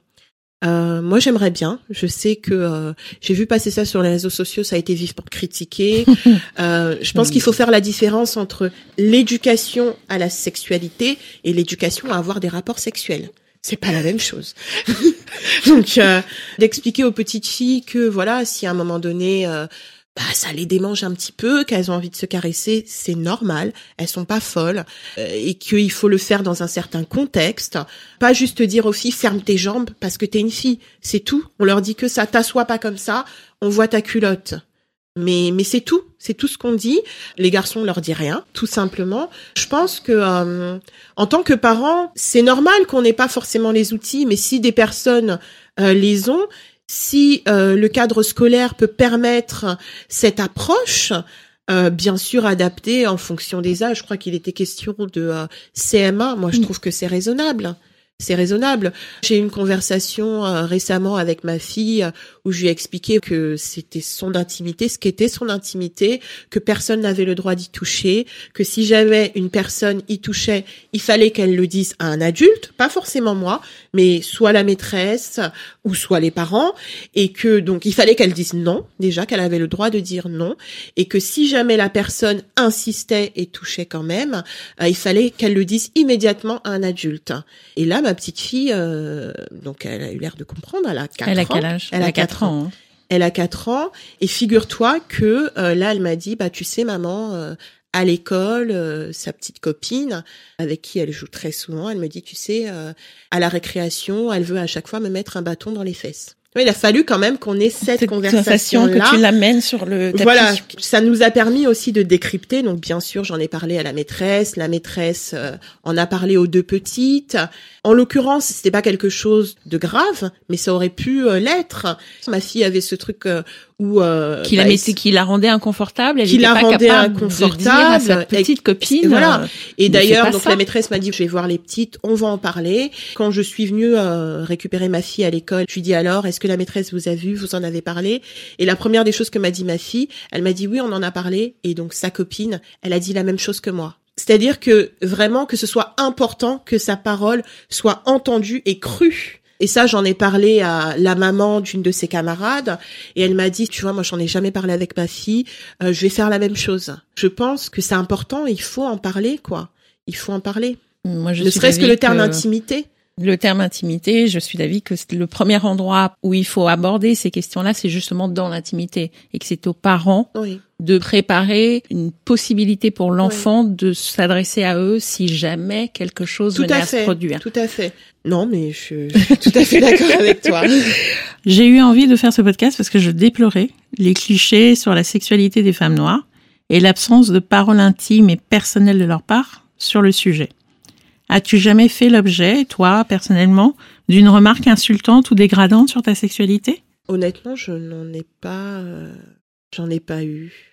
Euh, moi, j'aimerais bien. Je sais que euh, j'ai vu passer ça sur les réseaux sociaux. Ça a été vivement critiqué. <laughs> Euh, je pense qu'il faut faire la différence entre l'éducation à la sexualité et l'éducation à avoir des rapports sexuels. C'est pas la même chose. <laughs> Donc, euh, d'expliquer aux petites filles que voilà, si à un moment donné, euh, bah, ça les démange un petit peu, qu'elles ont envie de se caresser, c'est normal. Elles sont pas folles euh, et qu'il faut le faire dans un certain contexte. Pas juste dire aux filles ferme tes jambes parce que t'es une fille. C'est tout. On leur dit que ça t'assoit pas comme ça. On voit ta culotte. Mais mais c'est tout, c'est tout ce qu'on dit. Les garçons on leur dit rien, tout simplement. Je pense que euh, en tant que parents, c'est normal qu'on n'ait pas forcément les outils, mais si des personnes euh, les ont, si euh, le cadre scolaire peut permettre cette approche, euh, bien sûr adaptée en fonction des âges. Je crois qu'il était question de euh, CM1. Moi, je
Mm.
trouve que c'est raisonnable. C'est raisonnable. J'ai eu une conversation euh, récemment avec ma fille euh, où je lui ai expliqué que c'était son intimité, ce qu'était son intimité, que personne n'avait le droit d'y toucher, que si jamais une personne y touchait, il fallait qu'elle le dise à un adulte, pas forcément moi, mais soit la maîtresse ou soit les parents, et que donc il fallait qu'elle dise non, déjà qu'elle avait le droit de dire non, et que si jamais la personne insistait et touchait quand même, euh, il fallait qu'elle le dise immédiatement à un adulte. Et là, petite fille, euh, donc elle a eu l'air de comprendre, elle a 4
Elle a
ans.
quel âge
Elle a quatre
ans. hein.
Elle a 4 ans et figure-toi que euh, là, elle m'a dit, bah tu sais maman, euh, à l'école, euh, sa petite copine avec qui elle joue très souvent, elle me dit, tu sais, euh, à la récréation, elle veut à chaque fois me mettre un bâton dans les fesses. Il a fallu quand même qu'on ait cette, conversation
que tu l'amènes sur le tapis.
voilà, ça nous a permis aussi de décrypter. Donc bien sûr, j'en ai parlé à la maîtresse. La maîtresse euh, en a parlé aux deux petites. En l'occurrence, c'était pas quelque chose de grave, mais ça aurait pu euh, l'être. Ma fille avait ce truc euh, où euh,
qui la
bah,
mettait, qui la rendait inconfortable. Elle
Qui
était
la
pas
rendait
capable de dire à
inconfortable.
sa petite
Et-
copine.
et voilà.
euh,
Et
Ne fais
d'ailleurs, donc
ça.
la maîtresse m'a dit, je vais voir les petites, on va en parler. Quand je suis venue euh, récupérer ma fille à l'école, je lui dis alors, est-ce que la maîtresse vous a vu, vous en avez parlé? Et la première des choses que m'a dit ma fille, elle m'a dit oui, on en a parlé. Et donc sa copine, elle a dit la même chose que moi. C'est-à-dire que vraiment que ce soit important que sa parole soit entendue et crue. Et ça, j'en ai parlé à la maman d'une de ses camarades, et elle m'a dit, tu vois, moi, j'en ai jamais parlé avec ma fille, euh, je vais faire la même chose. Je pense que c'est important, il faut en parler, quoi. Il faut en parler.
Moi, je
ne serait-ce que le terme intimité.
Le terme intimité, je suis d'avis que c'est le premier endroit où il faut aborder ces questions-là, c'est justement dans l'intimité et que c'est aux parents
Oui.
De préparer une possibilité pour l'enfant de s'adresser à eux si jamais quelque chose
Tout
venait
à
à, se
fait.
produire.
Tout à fait. Non, mais je, je suis tout à fait d'accord avec toi. <laughs>
J'ai eu envie de faire ce podcast parce que je déplorais les clichés sur la sexualité des femmes noires et l'absence de paroles intimes et personnelles de leur part sur le sujet. As-tu jamais fait l'objet, toi, personnellement, d'une remarque insultante ou dégradante sur ta sexualité?
Honnêtement, je n'en ai pas, euh, j'en ai pas eu.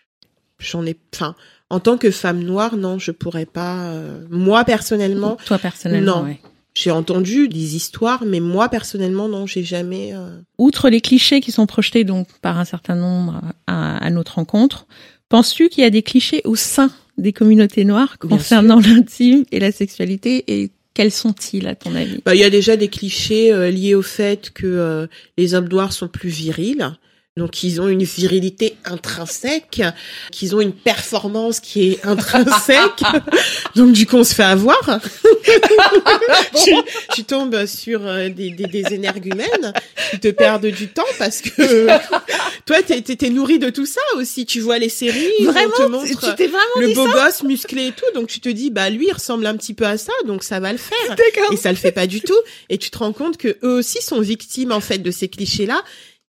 J'en ai, enfin, en tant que femme noire, non, je pourrais pas. euh, moi personnellement,
Toi, personnellement,
Non.
ouais.
j'ai entendu des histoires, mais moi personnellement, non, j'ai jamais. euh,
Outre les clichés qui sont projetés donc par un certain nombre à, à notre rencontre, penses-tu qu'il y a des clichés au sein des communautés noires concernant l'intime et la sexualité et quels sont-ils à ton avis?
Bah, il y a déjà des clichés euh, liés au fait que euh, les hommes noirs sont plus virils. Donc ils ont une virilité intrinsèque, qu'ils ont une performance qui est intrinsèque. <laughs> Donc du coup on se fait avoir. <laughs> tu, tu tombes sur euh, des, des, des énergumènes qui te perdent du temps parce que <laughs> toi t'es t'es- nourri de tout ça aussi. Tu vois les séries, on te montre
vraiment
le beau gosse musclé et tout, donc tu te dis bah lui il ressemble un petit peu à ça, donc ça va le faire.
D'accord.
Et ça le fait pas du tout. Et tu te rends compte que eux aussi sont victimes en fait de ces clichés-là,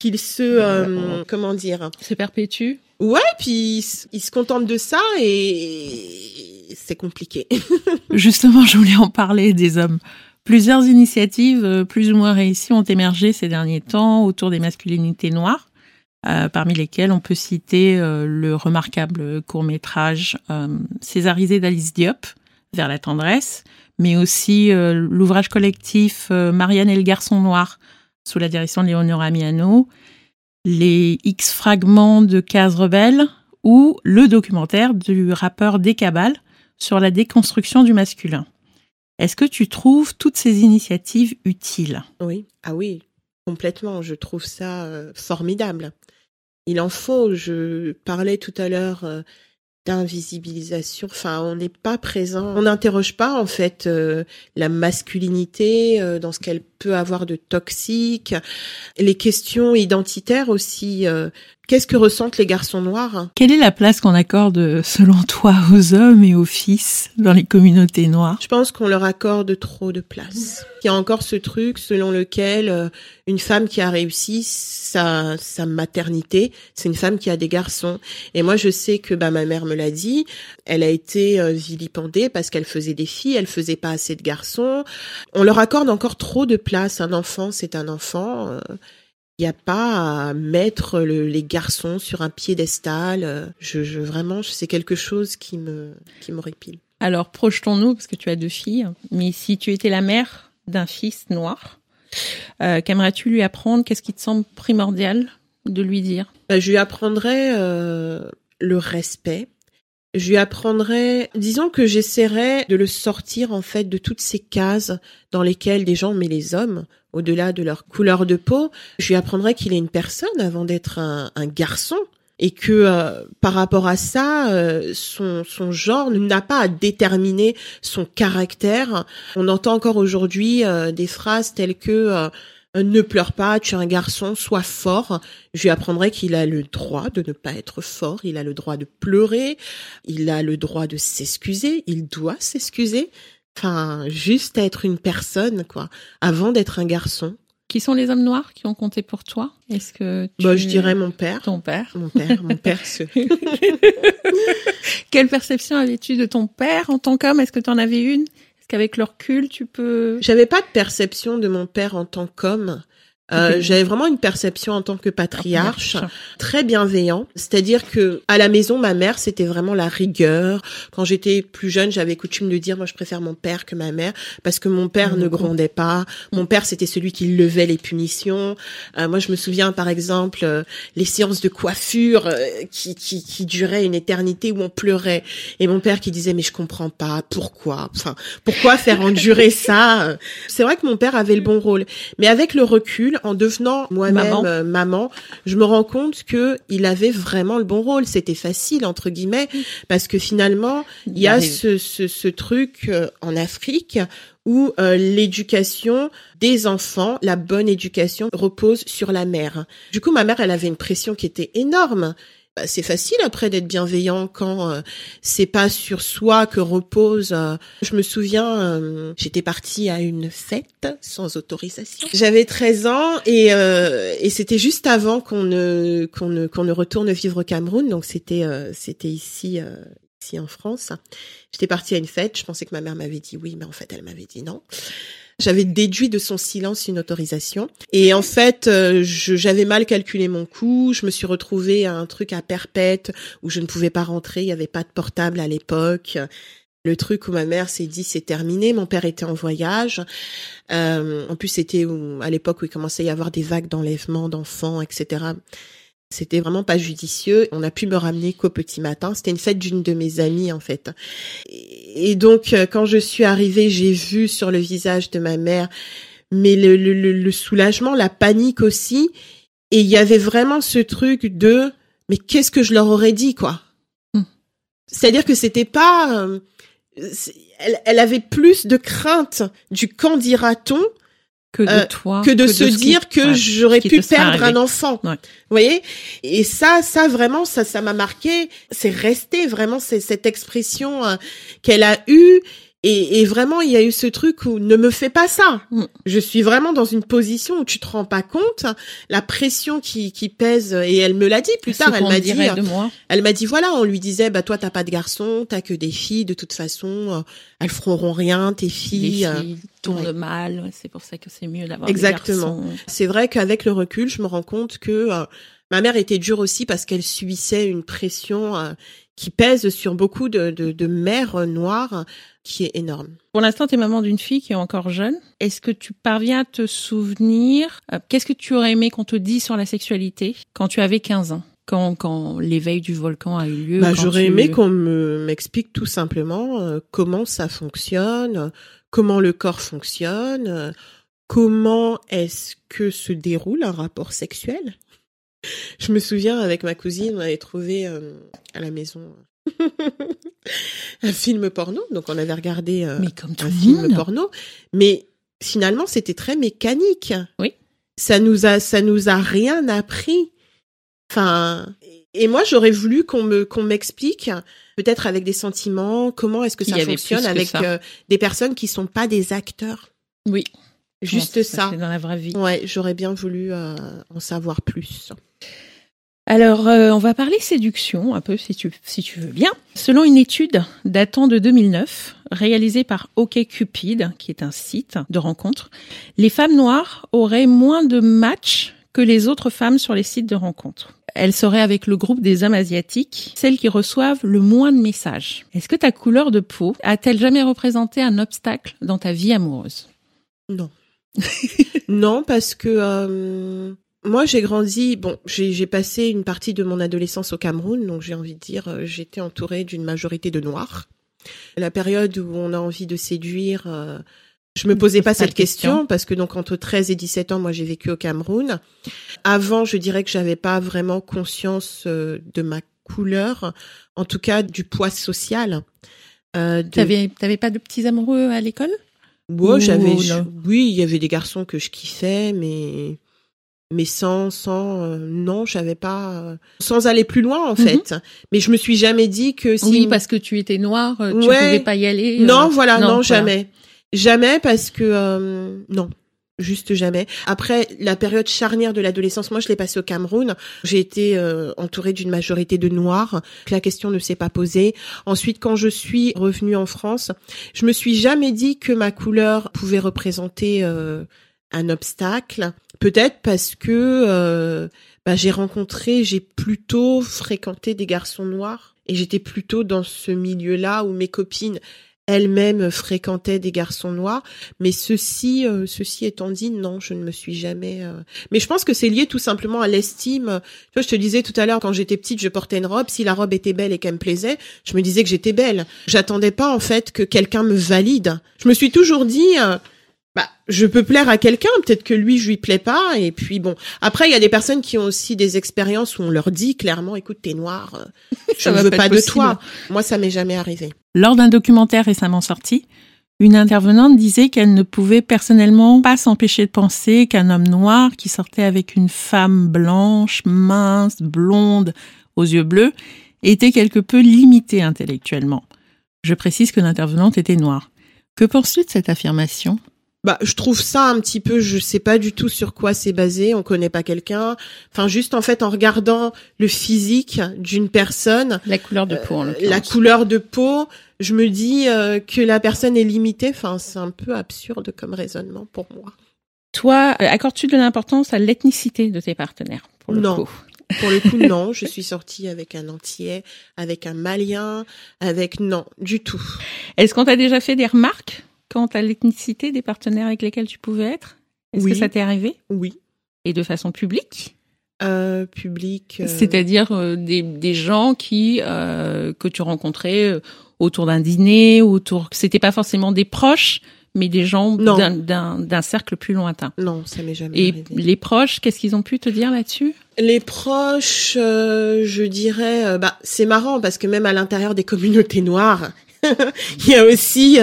qu'ils se euh, comment dire?
Se perpétue
Ouais, puis ils se contentent de ça et c'est compliqué. <laughs>
Justement, je voulais en parler des hommes. Plusieurs initiatives euh, plus ou moins réussies ont émergé ces derniers temps autour des masculinités noires, euh, parmi lesquelles on peut citer euh, le remarquable court-métrage Césarisé d'Alice Diop, Vers la tendresse, mais aussi l'ouvrage collectif Marianne et le garçon noir, sous la direction de Léonora Miano, les X fragments de Case Rebelle ou le documentaire du rappeur Décabal sur la déconstruction du masculin. Est-ce que tu trouves toutes ces initiatives utiles?
Oui, ah oui, complètement. Je trouve ça euh, formidable. Il en faut. Je parlais tout à l'heure euh, d'invisibilisation. Enfin, on n'est pas présent. On n'interroge pas en fait euh, la masculinité dans ce qu'elle peut avoir de toxique. Les questions identitaires aussi. Qu'est-ce que ressentent les garçons noirs?
Quelle est la place qu'on accorde, selon toi, aux hommes et aux fils dans les communautés noires?
Je pense qu'on leur accorde trop de place. Il y a encore ce truc selon lequel euh, une femme qui a réussi sa, sa maternité, c'est une femme qui a des garçons. Et moi, je sais que bah, ma mère me l'a dit, elle a été euh, vilipendée parce qu'elle faisait des filles, elle faisait pas assez de garçons. On leur accorde encore trop de place. Un enfant, c'est un enfant. Euh, il n'y a pas à mettre les garçons sur un piédestal. Je, je vraiment, c'est quelque chose qui me qui m'horripile.
Alors projetons-nous parce que tu as deux filles. Mais si tu étais la mère d'un fils noir, euh, qu'aimerais-tu lui apprendre? Qu'est-ce qui te semble primordial de lui dire?
Bah, Je lui apprendrais euh, le respect. Je lui apprendrais, disons que j'essaierais de le sortir en fait de toutes ces cases dans lesquelles des gens mettent les hommes au-delà de leur couleur de peau. Je lui apprendrai qu'il est une personne avant d'être un, garçon et que euh, par rapport à ça, euh, son, son genre n'a pas à déterminer son caractère. On entend encore aujourd'hui euh, des phrases telles que ne pleure pas, tu es un garçon, sois fort. Je lui apprendrai qu'il a le droit de ne pas être fort, il a le droit de pleurer, il a le droit de s'excuser, il doit s'excuser. Enfin, juste être une personne, quoi, avant d'être un garçon.
Qui sont les hommes noirs qui ont compté pour toi? Est-ce que
tu... bah, je dirais mon père.
Ton père.
Mon père, mon père. <laughs>
Quelle perception avais-tu de ton père en tant qu'homme? Est-ce que tu en avais une? Est-ce qu'avec le recul, tu peux
J'avais pas de perception de mon père en tant qu'homme. Euh, j'avais vraiment une perception en tant que patriarche très bienveillant, c'est-à-dire que à la maison ma mère c'était vraiment la rigueur. Quand j'étais plus jeune, j'avais coutume de dire moi je préfère mon père que ma mère parce que mon père ne grondait pas. Mon père c'était celui qui levait les punitions. Euh, moi je me souviens par exemple euh, les séances de coiffure qui, qui qui duraient une éternité où on pleurait et mon père qui disait mais je comprends pas pourquoi? Enfin pourquoi faire endurer ça? <laughs> C'est vrai que mon père avait le bon rôle, mais avec le recul en devenant moi-même euh, maman. je me rends compte que il avait vraiment le bon rôle. C'était facile entre guillemets parce que finalement, il y a ce, ce, ce, truc euh, en Afrique où euh, l'éducation des enfants, la bonne éducation repose sur la mère. Du coup, ma mère, elle avait une pression qui était énorme. Bah, c'est facile après d'être bienveillant quand euh, c'est pas sur soi que repose. Euh, je me souviens, euh, j'étais partie à une fête sans autorisation. J'avais 13 ans et, et c'était juste avant qu'on ne qu'on ne qu'on ne retourne vivre au Cameroun. Donc c'était c'était ici ici en France. J'étais partie à une fête. Je pensais que ma mère m'avait dit oui, mais en fait elle m'avait dit non. J'avais déduit de son silence une autorisation. Et en fait, euh, j'avais mal calculé mon coût. Je me suis retrouvée à un truc à perpète où je ne pouvais pas rentrer. Il n'y avait pas de portable à l'époque. Le truc où ma mère s'est dit c'est terminé. Mon père était en voyage. Euh, en plus, c'était à l'époque où il commençait à y avoir des vagues d'enlèvement d'enfants, etc. C'était vraiment pas judicieux. On a pu me ramener qu'au petit matin. C'était une fête d'une de mes amies, en fait. Et donc, euh, quand je suis arrivée, j'ai vu sur le visage de ma mère, mais le, le, le soulagement, la panique aussi. Et il y avait vraiment ce truc de, mais qu'est-ce que je leur aurais dit, quoi? Hmm. C'est-à-dire que c'était pas, euh, elle, elle, avait plus de crainte du quand dira-t-on
que de euh, toi,
que de se dire que j'aurais pu perdre un enfant. Vous voyez? Et ça, ça vraiment, ça, ça m'a marqué. C'est resté vraiment c'est cette expression euh, qu'elle a eue Et, et, vraiment, il y a eu ce truc où ne me fais pas ça. Mm. Je suis vraiment dans une position où tu te rends pas compte la pression qui, qui pèse. Et elle me l'a dit plus tard. Elle m'a dit, de moi. elle m'a dit voilà, on lui disait bah toi t'as pas de garçon, t'as que des filles. De toute façon, euh, elles feront rien, tes filles.
Les filles tournent mal. C'est pour ça que c'est mieux d'avoir
Exactement. C'est vrai qu'avec le recul, je me rends compte que euh, ma mère était dure aussi parce qu'elle subissait une pression euh, qui pèse sur beaucoup de, de, de mères noires qui est énorme.
Pour l'instant, tu es maman d'une fille qui est encore jeune. Est-ce que tu parviens à te souvenir euh, Qu'est-ce que tu aurais aimé qu'on te dise sur la sexualité quand tu avais 15 ans? Quand, quand l'éveil du volcan a eu lieu
bah, J'aurais aimé qu'on me, m'explique tout simplement euh, comment ça fonctionne, comment le corps fonctionne, comment est-ce que se déroule un rapport sexuel. Je me souviens avec ma cousine, on avait trouvé euh, à la maison <laughs> <laughs> un film porno, donc on avait regardé euh, un film porno, mais finalement c'était très mécanique.
Oui.
Ça nous a, ça nous a rien appris. Enfin, et moi j'aurais voulu qu'on me, qu'on m'explique, peut-être avec des sentiments, comment est-ce que ça fonctionne avec euh, des personnes qui sont pas des acteurs.
Oui.
Juste ça.
Dans la vraie vie.
Ouais, j'aurais bien voulu en savoir plus.
Alors, euh, on va parler séduction un peu, si tu, si tu veux bien. Selon une étude datant de 2009, réalisée par OkCupid, qui est un site de rencontres, les femmes noires auraient moins de matchs que les autres femmes sur les sites de rencontres. Elles seraient avec le groupe des hommes asiatiques, celles qui reçoivent le moins de messages. Est-ce que ta couleur de peau a-t-elle jamais représenté un obstacle dans ta vie amoureuse?
Non. <laughs> non, parce que euh, moi, j'ai grandi. Bon, j'ai passé une partie de mon adolescence au Cameroun, donc j'ai envie de dire, euh, j'étais entourée d'une majorité de noirs. La période où on a envie de séduire, euh, je me posais pas cette question, parce que donc entre 13 et 17 ans, moi j'ai vécu au Cameroun. Avant, je dirais que j'avais pas vraiment conscience euh, de ma couleur, en tout cas du poids social.
Euh, de... T'avais pas de petits amoureux à l'école?
Moi, j'avais. Oui, il y avait des garçons que je kiffais, mais mais sans sans euh, non j'avais pas euh, sans aller plus loin en mhm. fait mais je me suis jamais dit que si
oui parce que tu étais noire euh, tu ne pouvais pas y aller
non voilà non, jamais jamais parce que non juste jamais. Après la période charnière de l'adolescence, moi je l'ai passé au Cameroun. J'ai été entourée d'une majorité de noirs. La question ne s'est pas posée. Ensuite, quand je suis revenue en France, je me suis jamais dit que ma couleur pouvait représenter un obstacle. Peut-être parce que euh, bah, j'ai rencontré, j'ai plutôt fréquenté des garçons noirs et j'étais plutôt dans ce milieu-là où mes copines elles-mêmes fréquentaient des garçons noirs. Mais ceci, euh, ceci étant dit, non, je ne me suis jamais. Euh, mais je pense que c'est lié tout simplement à l'estime. Tu vois, je te disais tout à l'heure, quand j'étais petite, je portais une robe. Si la robe était belle et qu'elle me plaisait, je me disais que j'étais belle. J'attendais pas en fait que quelqu'un me valide. Je me suis toujours dit bah, je peux plaire à quelqu'un, peut-être que lui, je lui plais pas, et puis bon. Après, il y a des personnes qui ont aussi des expériences où on leur dit clairement, écoute, t'es noir, euh, <laughs> je ne veux pas, de toi. Moi, ça m'est jamais arrivé.
Lors d'un documentaire récemment sorti, une intervenante disait qu'elle ne pouvait personnellement pas s'empêcher de penser qu'un homme noir qui sortait avec une femme blanche, mince, blonde, aux yeux bleus, était quelque peu limité intellectuellement. Je précise que l'intervenante était noire. Que penses-tu de cette affirmation?
Bah, je trouve ça un petit peu, je sais pas du tout sur quoi c'est basé, on connaît pas quelqu'un. Enfin, juste en fait en regardant le physique d'une personne,
la couleur de peau, en
euh, la couleur de peau, je me dis euh, que la personne est limitée. Enfin, c'est un peu absurde comme raisonnement pour moi.
Toi, euh, accordes-tu de l'importance à l'ethnicité de tes partenaires pour le
Non. Pour le coup, non. <laughs> Je suis sortie avec un entier, avec un malien, avec non, du tout.
Est-ce qu'on t'a déjà fait des remarques? Quant à l'ethnicité des partenaires avec lesquels tu pouvais être Est-ce que ça t'est arrivé?
Oui.
Et de façon publique?
Euh, public.
Euh, C'est-à-dire euh, des, des gens qui euh, que tu rencontrais euh, autour d'un dîner, autour. C'était pas forcément des proches, mais des gens d'un cercle plus lointain.
Non, ça m'est jamais
Et
arrivé.
les proches, qu'est-ce qu'ils ont pu te dire là-dessus?
Les proches, je dirais, bah c'est marrant parce que même à l'intérieur des communautés noires, <laughs> il y a aussi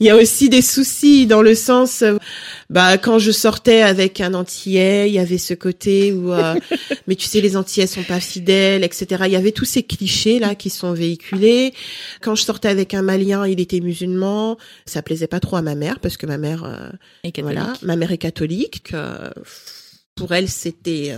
il y a aussi des soucis dans le sens bah quand je sortais avec un antillais il y avait ce côté où <laughs> mais tu sais les antillais sont pas fidèles etc il y avait tous ces clichés là qui sont véhiculés. Quand je sortais avec un malien il était musulman. Ça plaisait pas trop à ma mère parce que ma mère voilà ma mère est catholique que, pour elle c'était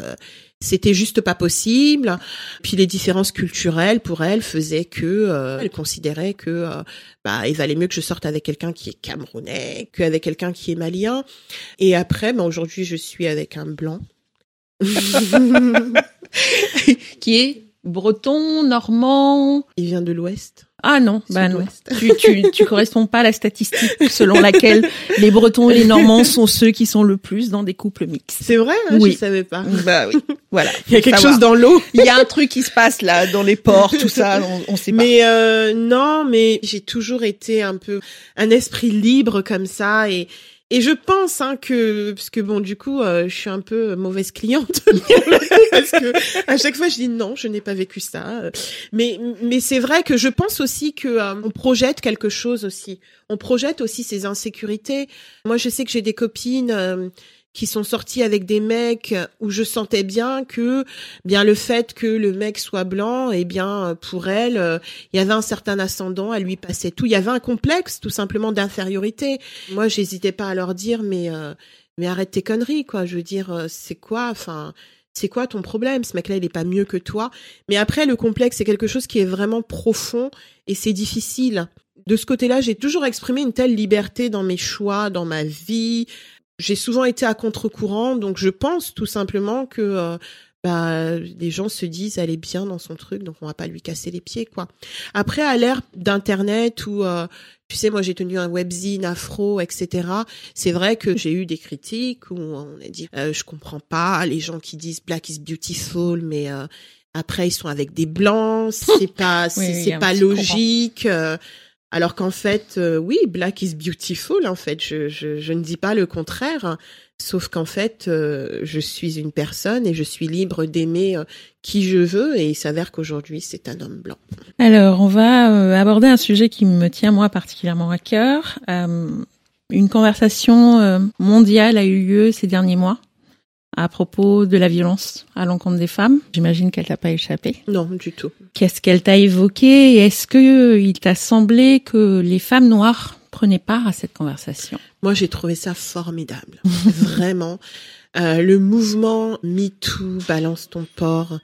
c'était juste pas possible. Puis les différences culturelles pour elle faisaient que euh, elle considérait que euh, bah il valait mieux que je sorte avec quelqu'un qui est camerounais qu'avec quelqu'un qui est malien. Et après, bah, aujourd'hui, je suis avec un blanc <laughs> <laughs>
qui est breton, normand.
Il vient de l'Ouest.
Ah non, bah non. Tu, tu, tu corresponds pas à la statistique selon laquelle les Bretons et les Normands sont ceux qui sont le plus dans des couples mixtes.
C'est vrai, hein, oui. je savais pas.
Bah oui, <laughs> voilà.
Il y a quelque chose dans l'eau.
Il y a un truc qui se passe là, dans les ports, tout ça, on, on sait pas.
Mais euh, non, mais j'ai toujours été un peu un esprit libre comme ça et et je pense hein, que parce que bon du coup euh, je suis un peu mauvaise cliente. <laughs> Parce que à chaque fois je dis non je n'ai pas vécu ça. Mais mais c'est vrai que je pense aussi que euh, on projette quelque chose aussi. On projette aussi ses insécurités. Moi je sais que j'ai des copines euh, qui sont sortis avec des mecs où je sentais bien que bien le fait que le mec soit blanc et eh bien pour elle euh, il y avait un certain ascendant elle lui passait tout il y avait un complexe tout simplement d'infériorité moi j'hésitais pas à leur dire mais euh, mais arrête tes conneries quoi je veux dire euh, c'est quoi enfin c'est quoi ton problème? Ce mec-là, il est pas mieux que toi. Mais après, le complexe, c'est quelque chose qui est vraiment profond et c'est difficile. De ce côté-là, j'ai toujours exprimé une telle liberté dans mes choix, dans ma vie, j'ai souvent été à contre-courant, donc je pense tout simplement que euh, bah, les gens se disent elle est bien dans son truc, donc on va pas lui casser les pieds quoi. Après à l'ère d'internet où euh, tu sais moi j'ai tenu un webzine afro etc. C'est vrai que j'ai eu des critiques où on a dit euh, je comprends pas les gens qui disent black is beautiful mais euh, après ils sont avec des blancs c'est <laughs> pas c'est pas logique. Alors qu'en fait, euh, oui, Black is beautiful. En fait, je, je, ne dis pas le contraire. Sauf qu'en fait, euh, je suis une personne et je suis libre d'aimer euh, qui je veux. Et il s'avère qu'aujourd'hui, c'est un homme blanc.
Alors, on va aborder un sujet qui me tient moi particulièrement à cœur. une conversation mondiale a eu lieu ces derniers mois à propos de la violence à l'encontre des femmes. J'imagine qu'elle t'a pas échappé.
Non, du tout.
Qu'est-ce qu'elle t'a évoqué Est-ce que il t'a semblé que les femmes noires prenaient part à cette conversation?
Moi, j'ai trouvé ça formidable. <laughs> Vraiment. Euh, le mouvement MeToo, balance ton port,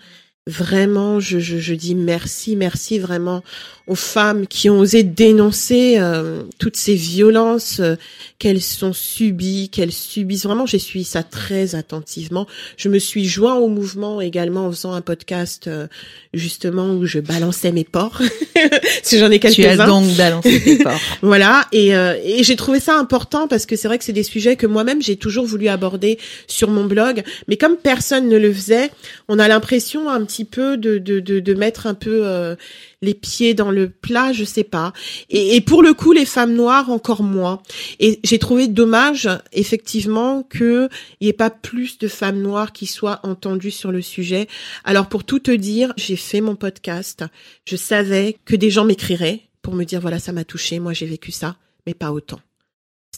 Vraiment, je, je, je, dis merci, merci vraiment aux femmes qui ont osé dénoncer euh, toutes ces violences euh, qu'elles sont subies, qu'elles subissent. Vraiment, j'ai suivi ça très attentivement. Je me suis joint au mouvement également en faisant un podcast euh, justement où je balançais mes porcs. <laughs> si j'en ai quelques-uns.
Tu as donc balancé tes <laughs> porcs.
voilà, et, et j'ai trouvé ça important parce que c'est vrai que c'est des sujets que moi-même j'ai toujours voulu aborder sur mon blog, mais comme personne ne le faisait, on a l'impression un petit peu de, de, de, mettre un peu euh, les pieds dans le plat, je sais pas. Et, pour le coup, les femmes noires encore moins. Et j'ai trouvé dommage, effectivement, que il y ait pas plus de femmes noires qui soient entendues sur le sujet. Alors pour tout te dire, j'ai fait mon podcast. Je savais que des gens m'écriraient pour me dire voilà ça m'a touché, moi j'ai vécu ça, mais pas autant.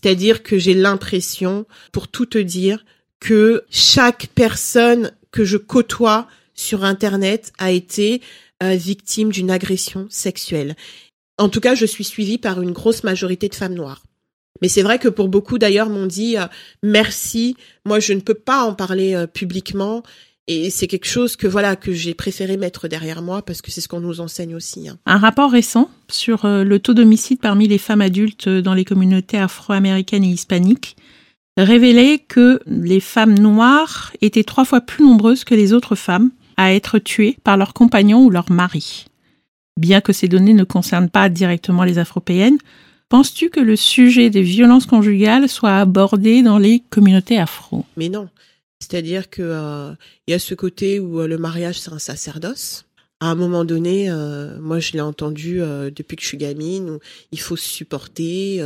C'est-à-dire que j'ai l'impression, pour tout te dire, que chaque personne que je côtoie sur Internet a été euh, victime d'une agression sexuelle. En tout cas, je suis suivie par une grosse majorité de femmes noires. Mais c'est vrai que pour beaucoup d'ailleurs m'ont dit euh, merci, moi je ne peux pas en parler euh, publiquement et c'est quelque chose que voilà que j'ai préféré mettre derrière moi parce que c'est ce qu'on nous enseigne aussi. Hein.
Un rapport récent sur le taux d'homicide parmi les femmes adultes dans les communautés afro-américaines et hispaniques révélait que les femmes noires étaient trois fois plus nombreuses que les autres femmes à être tués par leur compagnon ou leur mari. Bien que ces données ne concernent pas directement les afropéennes, penses-tu que le sujet des violences conjugales soit abordé dans les communautés afro?
Mais non. C'est-à-dire que euh, y a ce côté où euh, le mariage c'est un sacerdoce. À un moment donné, euh, moi je l'ai entendu depuis que je suis gamine, où il faut se supporter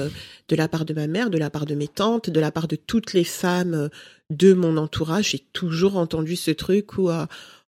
de la part de ma mère, de la part de mes tantes, de la part de toutes les femmes de mon entourage. J'ai toujours entendu ce truc où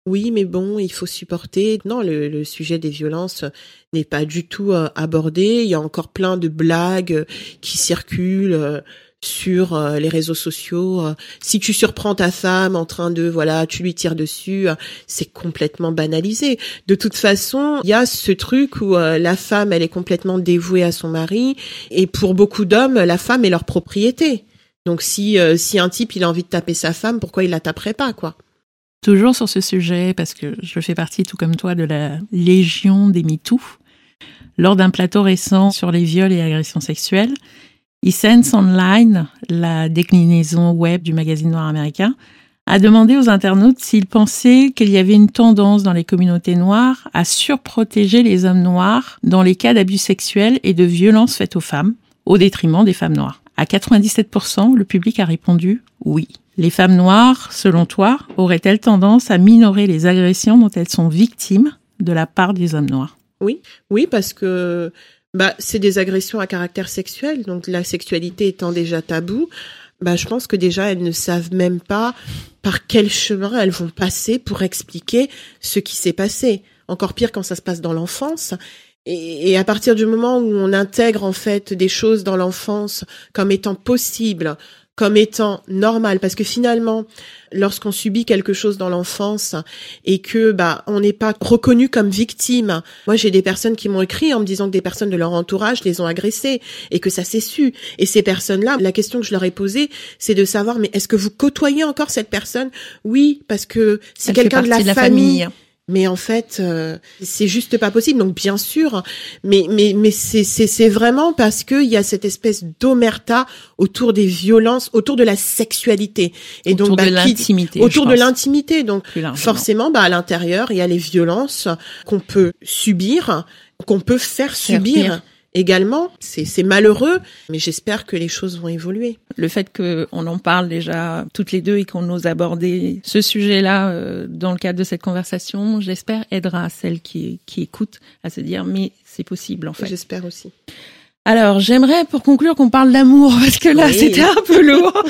oui, mais bon, il faut supporter. Non, le, sujet des violences n'est pas du tout euh, abordé. Il y a encore plein de blagues qui circulent euh, sur euh, les réseaux sociaux. Si tu surprends ta femme en train de, voilà, tu lui tires dessus, c'est complètement banalisé. De toute façon, il y a ce truc où la femme, elle est complètement dévouée à son mari, et pour beaucoup d'hommes, la femme est leur propriété. Donc si si un type il a envie de taper sa femme, pourquoi il la taperait pas, quoi?
Toujours sur ce sujet, parce que je fais partie, tout comme toi, de la légion des MeToo. Lors d'un plateau récent sur les viols et agressions sexuelles, Essence Online, la déclinaison web du magazine noir américain, a demandé aux internautes s'ils pensaient qu'il y avait une tendance dans les communautés noires à surprotéger les hommes noirs dans les cas d'abus sexuels et de violences faites aux femmes, au détriment des femmes noires. À 97%, le public a répondu oui. Les femmes noires, selon toi, auraient-elles tendance à minorer les agressions dont elles sont victimes de la part des hommes noirs?
Oui, oui, parce que bah, c'est des agressions à caractère sexuel, donc la sexualité étant déjà tabou. Bah, je pense que déjà elles ne savent même pas par quel chemin elles vont passer pour expliquer ce qui s'est passé. Encore pire quand ça se passe dans l'enfance. Et, à partir du moment où on intègre en fait des choses dans l'enfance comme étant possibles, comme étant normal. Parce que finalement lorsqu'on subit quelque chose dans l'enfance et que bah on n'est pas reconnu comme victime moi j'ai des personnes qui m'ont écrit en me disant que des personnes de leur entourage les ont agressées et que ça s'est su. Et ces personnes là la question que je leur ai posée c'est de savoir mais est-ce que vous côtoyez encore cette personne? Oui parce que c'est quelqu'un de la, famille mais en fait euh, c'est juste pas possible. Donc bien sûr mais mais mais c'est c'est c'est vraiment parce que il y a cette espèce d'omerta autour des violences autour de la sexualité.
Et autour donc de bah, l'intimité
autour de l'intimité. Donc forcément bah à l'intérieur il y a les violences qu'on peut subir qu'on peut faire subir également. C'est malheureux, mais j'espère que les choses vont évoluer.
Le fait qu'on en parle déjà toutes les deux et qu'on ose aborder ce sujet-là euh, dans le cadre de cette conversation, j'espère aidera celles qui, qui écoutent à se dire mais c'est possible en fait.
J'espère aussi.
Alors, j'aimerais pour conclure qu'on parle d'amour <laughs> parce que là, c'était un peu lourd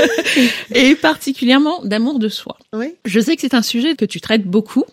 <laughs> et particulièrement d'amour de soi.
Oui.
Je sais que c'est un sujet que tu traites beaucoup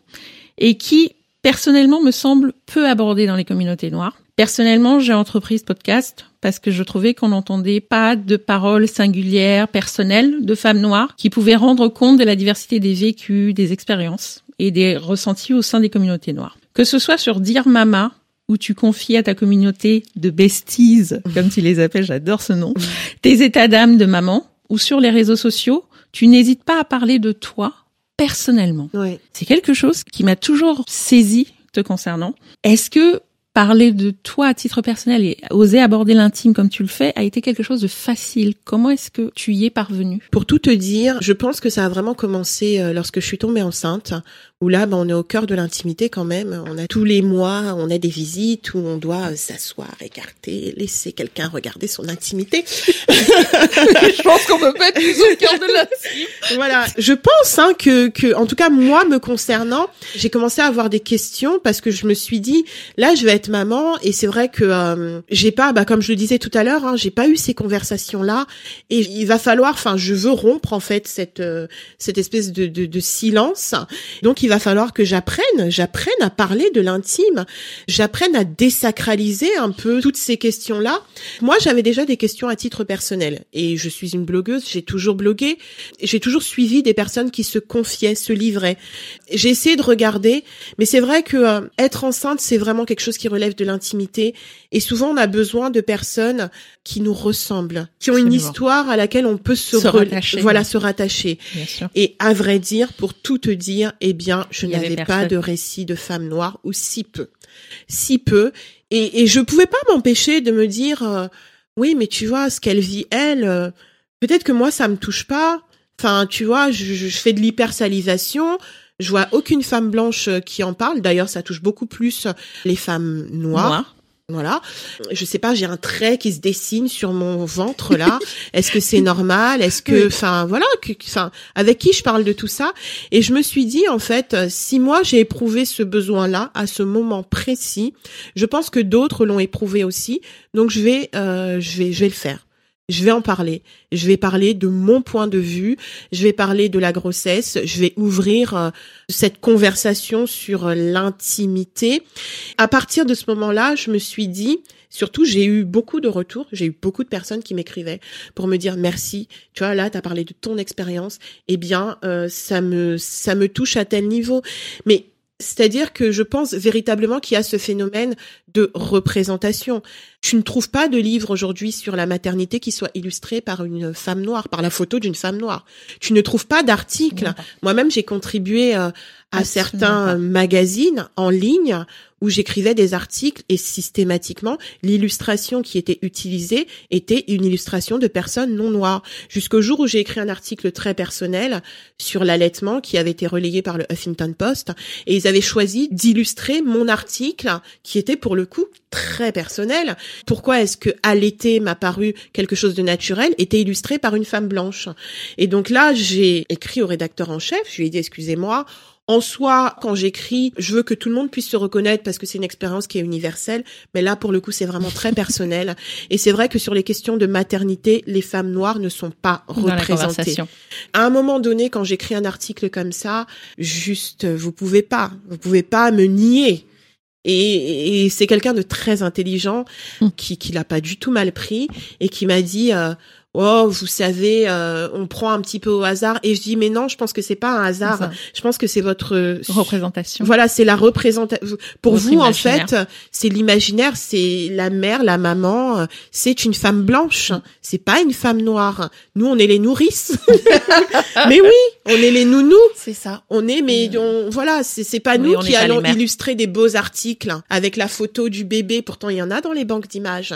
et qui personnellement me semble peu abordé dans les communautés noires. Personnellement, j'ai entrepris ce podcast parce que je trouvais qu'on n'entendait pas de paroles singulières, personnelles de femmes noires qui pouvaient rendre compte de la diversité des vécus, des expériences et des ressentis au sein des communautés noires. Que ce soit sur Dire Mama, où tu confies à ta communauté de besties, comme tu les appelles, j'adore ce nom, <laughs> tes états d'âme de maman, ou sur les réseaux sociaux, tu n'hésites pas à parler de toi personnellement. C'est quelque chose qui m'a toujours saisi te concernant. Est-ce que parler de toi à titre personnel et oser aborder l'intime comme tu le fais a été quelque chose de facile. Comment est-ce que tu y es parvenu?
Pour tout te dire, je pense que ça a vraiment commencé euh, lorsque je suis tombée enceinte, où là, ben, on est au cœur de l'intimité quand même. On a tous les mois, on a des visites où on doit euh, s'asseoir, écarter, laisser quelqu'un regarder son intimité. <laughs>
je pense qu'on peut pas être plus au cœur de l'intime. <laughs>
Voilà, je pense hein, que, que, en tout cas moi me concernant, j'ai commencé à avoir des questions parce que je me suis dit, là, je vais être maman et c'est vrai que euh, j'ai pas, bah, comme je le disais tout à l'heure, hein, j'ai pas eu ces conversations là et il va falloir, enfin, je veux rompre en fait cette euh, cette espèce de, de, de, silence. Donc il va falloir que j'apprenne, j'apprenne à parler de l'intime, j'apprenne à désacraliser un peu toutes ces questions là. Moi, j'avais déjà des questions à titre personnel et je suis une blogueuse, j'ai toujours blogué, j'ai toujours suivi des personnes qui se confiaient, se livraient. J'ai essayé de regarder, mais c'est vrai que euh, être enceinte, c'est vraiment quelque chose qui relève de l'intimité. Et souvent, on a besoin de personnes qui nous ressemblent, qui ont une histoire à laquelle on peut se, rattacher. Voilà, se rattacher. Et à vrai dire, pour tout te dire, eh bien, je n'avais pas de récit de femme noire ou si peu, si peu. Et, et je pouvais pas m'empêcher de me dire, euh, oui, mais tu vois, ce qu'elle vit elle, euh, peut-être que moi ça me touche pas. Enfin, tu vois, je, je fais de l'hypersalivation je vois aucune femme blanche euh, qui en parle. D'ailleurs, ça touche beaucoup plus les femmes noires. Voilà. Je sais pas, j'ai un trait qui se dessine sur mon ventre là. <laughs> Est-ce que c'est normal? Est-ce que, enfin, voilà, enfin, avec qui je parle de tout ça? Et je me suis dit en fait, euh, si moi j'ai éprouvé ce besoin-là à ce moment précis, je pense que d'autres l'ont éprouvé aussi. Donc je vais, euh, je vais, je vais le faire je vais en parler. Je vais parler de mon point de vue. Je vais parler de la grossesse. Je vais ouvrir euh, cette conversation sur euh, l'intimité. À partir de ce moment-là, je me suis dit, surtout, j'ai eu beaucoup de retours. J'ai eu beaucoup de personnes qui m'écrivaient pour me dire merci. Tu vois, là, tu parlé de ton expérience. Eh bien, euh, ça me ça me touche à tel niveau. Mais c'est-à-dire que je pense véritablement qu'il y a ce phénomène de représentation. Tu ne trouves pas de livre aujourd'hui sur la maternité qui soit illustré par une femme noire, par la photo d'une femme noire. Tu ne trouves pas d'article. Moi-même, j'ai contribué euh, à certains magazines en ligne où j'écrivais des articles et systématiquement l'illustration qui était utilisée était une illustration de personnes non noires. Jusqu'au jour où j'ai écrit un article très personnel sur l'allaitement qui avait été relayé par le Huffington Post et ils avaient choisi d'illustrer mon article qui était pour le coup très personnel. Pourquoi est-ce que allaiter m'a paru quelque chose de naturel était illustré par une femme blanche? Et donc là, j'ai écrit au rédacteur en chef, je lui ai dit excusez-moi, en soi, quand j'écris, je veux que tout le monde puisse se reconnaître parce que c'est une expérience qui est universelle. Mais là, pour le coup, c'est vraiment très personnel. <laughs> Et c'est vrai que sur les questions de maternité, les femmes noires ne sont pas représentées. À un moment donné, quand j'écris un article comme ça, juste, vous pouvez pas, vous pouvez pas me nier. Et, c'est quelqu'un de très intelligent hum. qui, qui l'a pas du tout mal pris et qui m'a dit, euh, oh vous savez euh, on prend un petit peu au hasard. Et je dis mais non je pense que c'est pas un hasard. Je pense que c'est votre euh,
représentation.
voilà c'est la représentation. Pour vous en fait c'est l'imaginaire c'est la mère la maman euh, c'est une femme blanche. C'est pas une femme noire. Nous on est les nourrices. <laughs> Mais oui on est les nounous.
C'est ça.
On est mais on, voilà c'est c'est pas nous qui allons illustrer des beaux articles avec la photo du bébé. Pourtant il y en a dans les banques d'images.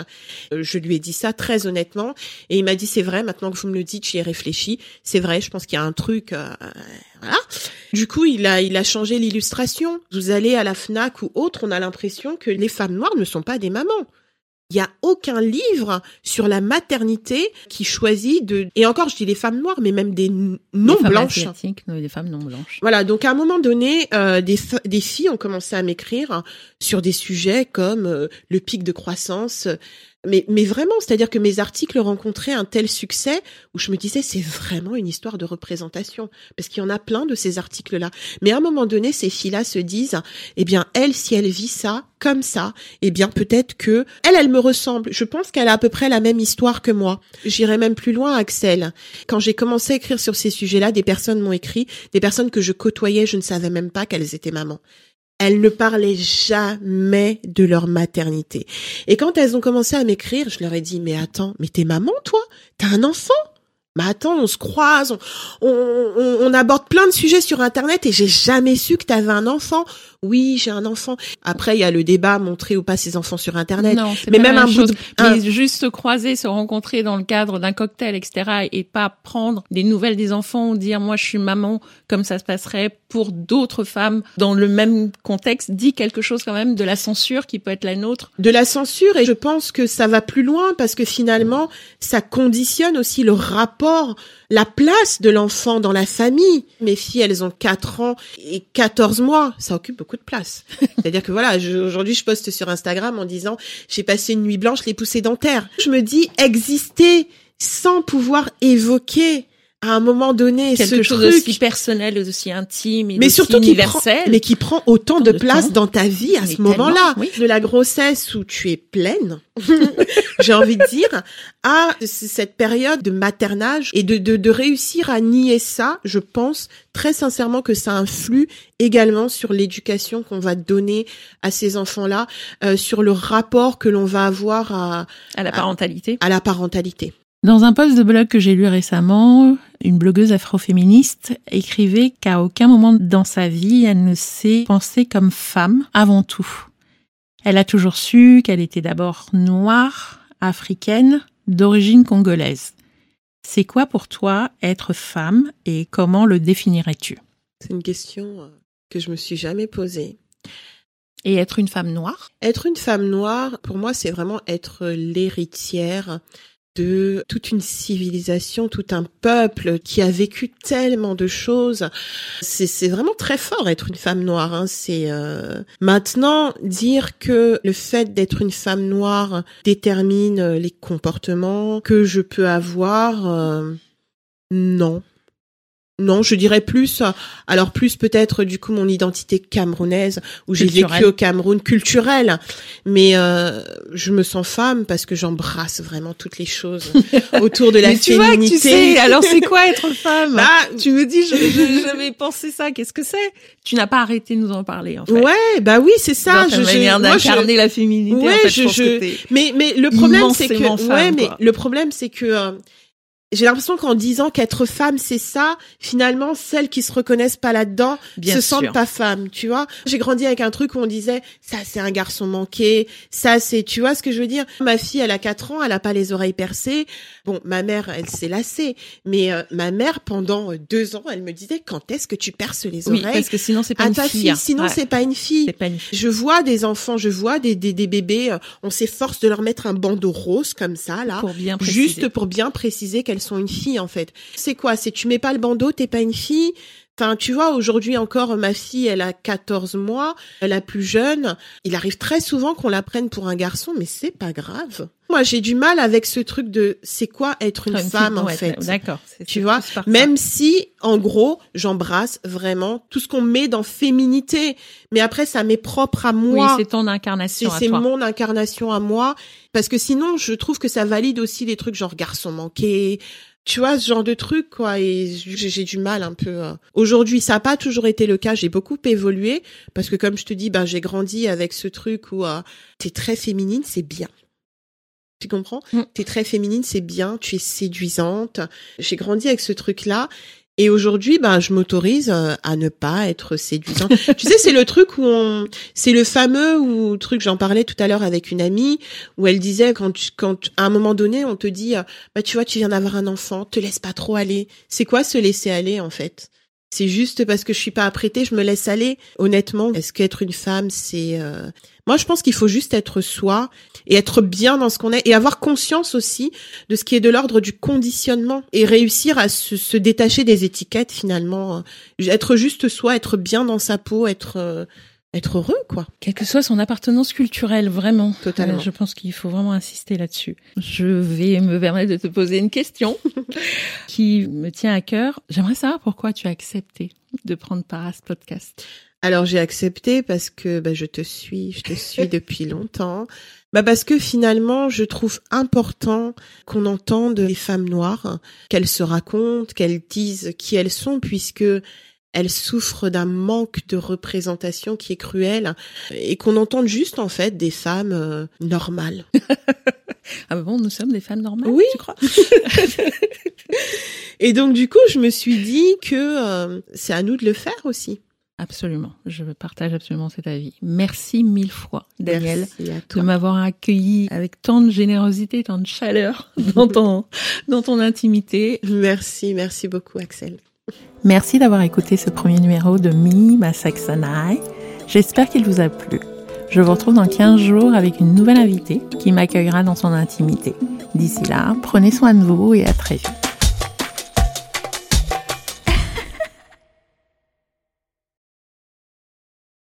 Je lui ai dit ça très honnêtement et il m'a dit c'est vrai, maintenant que vous me le dites, j'y ai réfléchi. C'est vrai, je pense qu'il y a un truc. Euh, voilà. Du coup, il a, il a changé l'illustration. Vous allez à la Fnac ou autre, on a l'impression que les femmes noires ne sont pas des mamans. Il y a aucun livre sur la maternité qui choisit de et encore je dis les femmes noires mais même des non blanches
des femmes non blanches.
Voilà, donc à un moment donné euh, des des filles ont commencé à m'écrire sur des sujets comme euh, le pic de croissance mais, vraiment, c'est-à-dire que mes articles rencontraient un tel succès où je me disais, c'est vraiment une histoire de représentation. Parce qu'il y en a plein de ces articles-là. Mais à un moment donné, ces filles-là se disent, eh bien, elle, si elle vit ça, comme ça, eh bien, peut-être que, elle, elle me ressemble. Je pense qu'elle a à peu près la même histoire que moi. J'irai même plus loin, Axel. Quand j'ai commencé à écrire sur ces sujets-là, des personnes m'ont écrit, des personnes que je côtoyais, je ne savais même pas qu'elles étaient mamans elles ne parlaient jamais de leur maternité. Et quand elles ont commencé à m'écrire, je leur ai dit, mais attends, mais t'es maman, toi? T'as un enfant? Mais attends, on se croise, on, on, on, aborde plein de sujets sur Internet et j'ai jamais su que t'avais un enfant oui, j'ai un enfant. Après, il y a le débat montrer ou pas ses enfants sur Internet.
Non, mais même un bout de... Mais juste se croiser, se rencontrer dans le cadre d'un cocktail, etc. et pas prendre des nouvelles des enfants ou dire moi je suis maman comme ça se passerait pour d'autres femmes dans le même contexte dit quelque chose quand même de la censure qui peut être la nôtre.
De la censure et je pense que ça va plus loin parce que finalement ça conditionne aussi le rapport la place de l'enfant dans la famille. Mes filles, elles ont 4 ans et 14 mois. Ça occupe beaucoup de place. <laughs> C'est-à-dire que voilà, aujourd'hui, je poste sur Instagram en disant, j'ai passé une nuit blanche, les poussées dentaires. Je me dis, exister sans pouvoir évoquer à un moment donné
quelque chose
aussi
personnel aussi intime et mais surtout universel.
mais qui prend autant de, place dans ta vie à ce moment-là. de la grossesse où tu es pleine <laughs> j'ai envie de dire à cette période de maternage et de, de, de réussir à nier ça je pense très sincèrement que ça influe également sur l'éducation qu'on va donner à ces enfants-là euh, sur le rapport que l'on va avoir à
à la parentalité.
à la parentalité
dans un post de blog que j'ai lu récemment, une blogueuse afroféministe écrivait qu'à aucun moment dans sa vie, elle ne s'est pensée comme femme avant tout. Elle a toujours su qu'elle était d'abord noire, africaine, d'origine congolaise. C'est quoi pour toi être femme et comment le définirais-tu?
C'est une question euh, que je me suis jamais posée.
Et être une femme noire?
Être une femme noire, pour moi, c'est vraiment être l'héritière de toute une civilisation, tout un peuple qui a vécu tellement de choses. C'est vraiment très fort être une femme noire. Hein. C'est euh, maintenant dire que le fait d'être une femme noire détermine les comportements que je peux avoir. Euh, non, non, je dirais plus, alors plus peut-être du coup mon identité camerounaise où j'ai vécu au Cameroun culturel, mais euh, je me sens femme parce que j'embrasse vraiment toutes les choses <laughs> autour de la mais tu Vois
que tu sais, alors c'est quoi être femme? Bah, Tu me dis, <laughs> j'avais pensé ça. Qu'est-ce que c'est? Tu n'as pas arrêté de nous en parler en fait.
Ouais, bah oui, c'est ça.
je, manière d'incarner la féminité. Ouais, en fait, je, je,
mais mais le problème c'est que ouais, mais le problème c'est que euh, j'ai l'impression qu'en disant qu'être femme c'est ça, finalement celles qui se reconnaissent pas là-dedans se sentent pas femmes, tu vois. J'ai grandi avec un truc où on disait ça c'est un garçon manqué, ça c'est tu vois ce que je veux dire? Ma fille elle a 4 ans, elle a pas les oreilles percées. Bon, ma mère elle s'est lassée, mais euh, ma mère pendant deux ans, elle me disait quand est-ce que tu perces les oreilles?
oui, parce que sinon c'est pas une fille.
Sinon c'est pas une fille. pas une fille. Je vois des enfants, je vois des des, des bébés, euh, on s'efforce de leur mettre un bandeau rose comme ça là,
pour bien
juste pour bien préciser qu'elles sont une fille en fait. C'est quoi? C'est tu mets pas le bandeau, t'es pas une fille? Enfin, tu vois, aujourd'hui encore, ma fille, elle a 14 mois, la plus jeune. Il arrive très souvent qu'on la prenne pour un garçon, mais c'est pas grave. Moi, j'ai du mal avec ce truc de c'est quoi être une, femme en fait.
D'accord.
Tu vois, même si en gros, j'embrasse vraiment tout ce qu'on met dans féminité, mais après ça m'est propre à moi.
Oui, c'est ton incarnation.
C'est mon incarnation à moi, parce que sinon, je trouve que ça valide aussi les trucs genre garçon manqué, tu vois ce genre de truc quoi et j'ai du mal un peu euh. aujourd'hui ça n'a pas toujours été le cas j'ai beaucoup évolué parce que comme je te dis ben j'ai grandi avec ce truc où euh, t'es très féminine c'est bien tu comprends? Mm. T'es très féminine, c'est bien, tu es séduisante. J'ai grandi avec ce truc-là et aujourd'hui, ben, je m'autorise euh, à ne pas être séduisant. <laughs> tu sais, c'est le truc où on, c'est le fameux ou truc, j'en parlais tout à l'heure avec une amie, où elle disait quand, quand à un moment donné, on te dit, euh, bah tu vois, tu viens d'avoir un enfant, te laisse pas trop aller. C'est quoi se laisser aller en fait? C'est juste parce que je suis pas apprêtée, je me laisse aller. Honnêtement, est-ce qu'être une femme, c'est euh, moi, je pense qu'il faut juste être soi et être bien dans ce qu'on est et avoir conscience aussi de ce qui est de l'ordre du conditionnement et réussir à se, détacher des étiquettes finalement. Être juste soi, être bien dans sa peau, être euh, être heureux, quoi.
Quelle que soit son appartenance culturelle, vraiment.
Totalement.
Je pense qu'il faut vraiment insister là-dessus. Je vais me permettre de te poser une question <laughs> qui me tient à cœur. J'aimerais savoir pourquoi tu as accepté de prendre part à ce podcast.
Alors j'ai accepté parce que bah, je te suis, je te suis <laughs> depuis longtemps. Bah parce que finalement, je trouve important qu'on entende les femmes noires, qu'elles se racontent, qu'elles disent qui elles sont, puisque elles souffrent d'un manque de représentation qui est cruel, et qu'on entende juste en fait des femmes euh, normales. <laughs>
ah bon, nous sommes des femmes normales,
oui.
tu crois <laughs> <laughs>
Et donc du coup, je me suis dit que euh, c'est à nous de le faire aussi.
Absolument, je partage absolument cet avis. Merci mille fois, Daniel, de m'avoir accueilli avec tant de générosité, tant de chaleur dans ton, dans ton intimité.
Merci, merci beaucoup, Axel.
Merci d'avoir écouté ce premier numéro de Me, ma Saxon J'espère qu'il vous a plu. Je vous retrouve dans 15 jours avec une nouvelle invitée qui m'accueillera dans son intimité. D'ici là, prenez soin de vous et à très vite.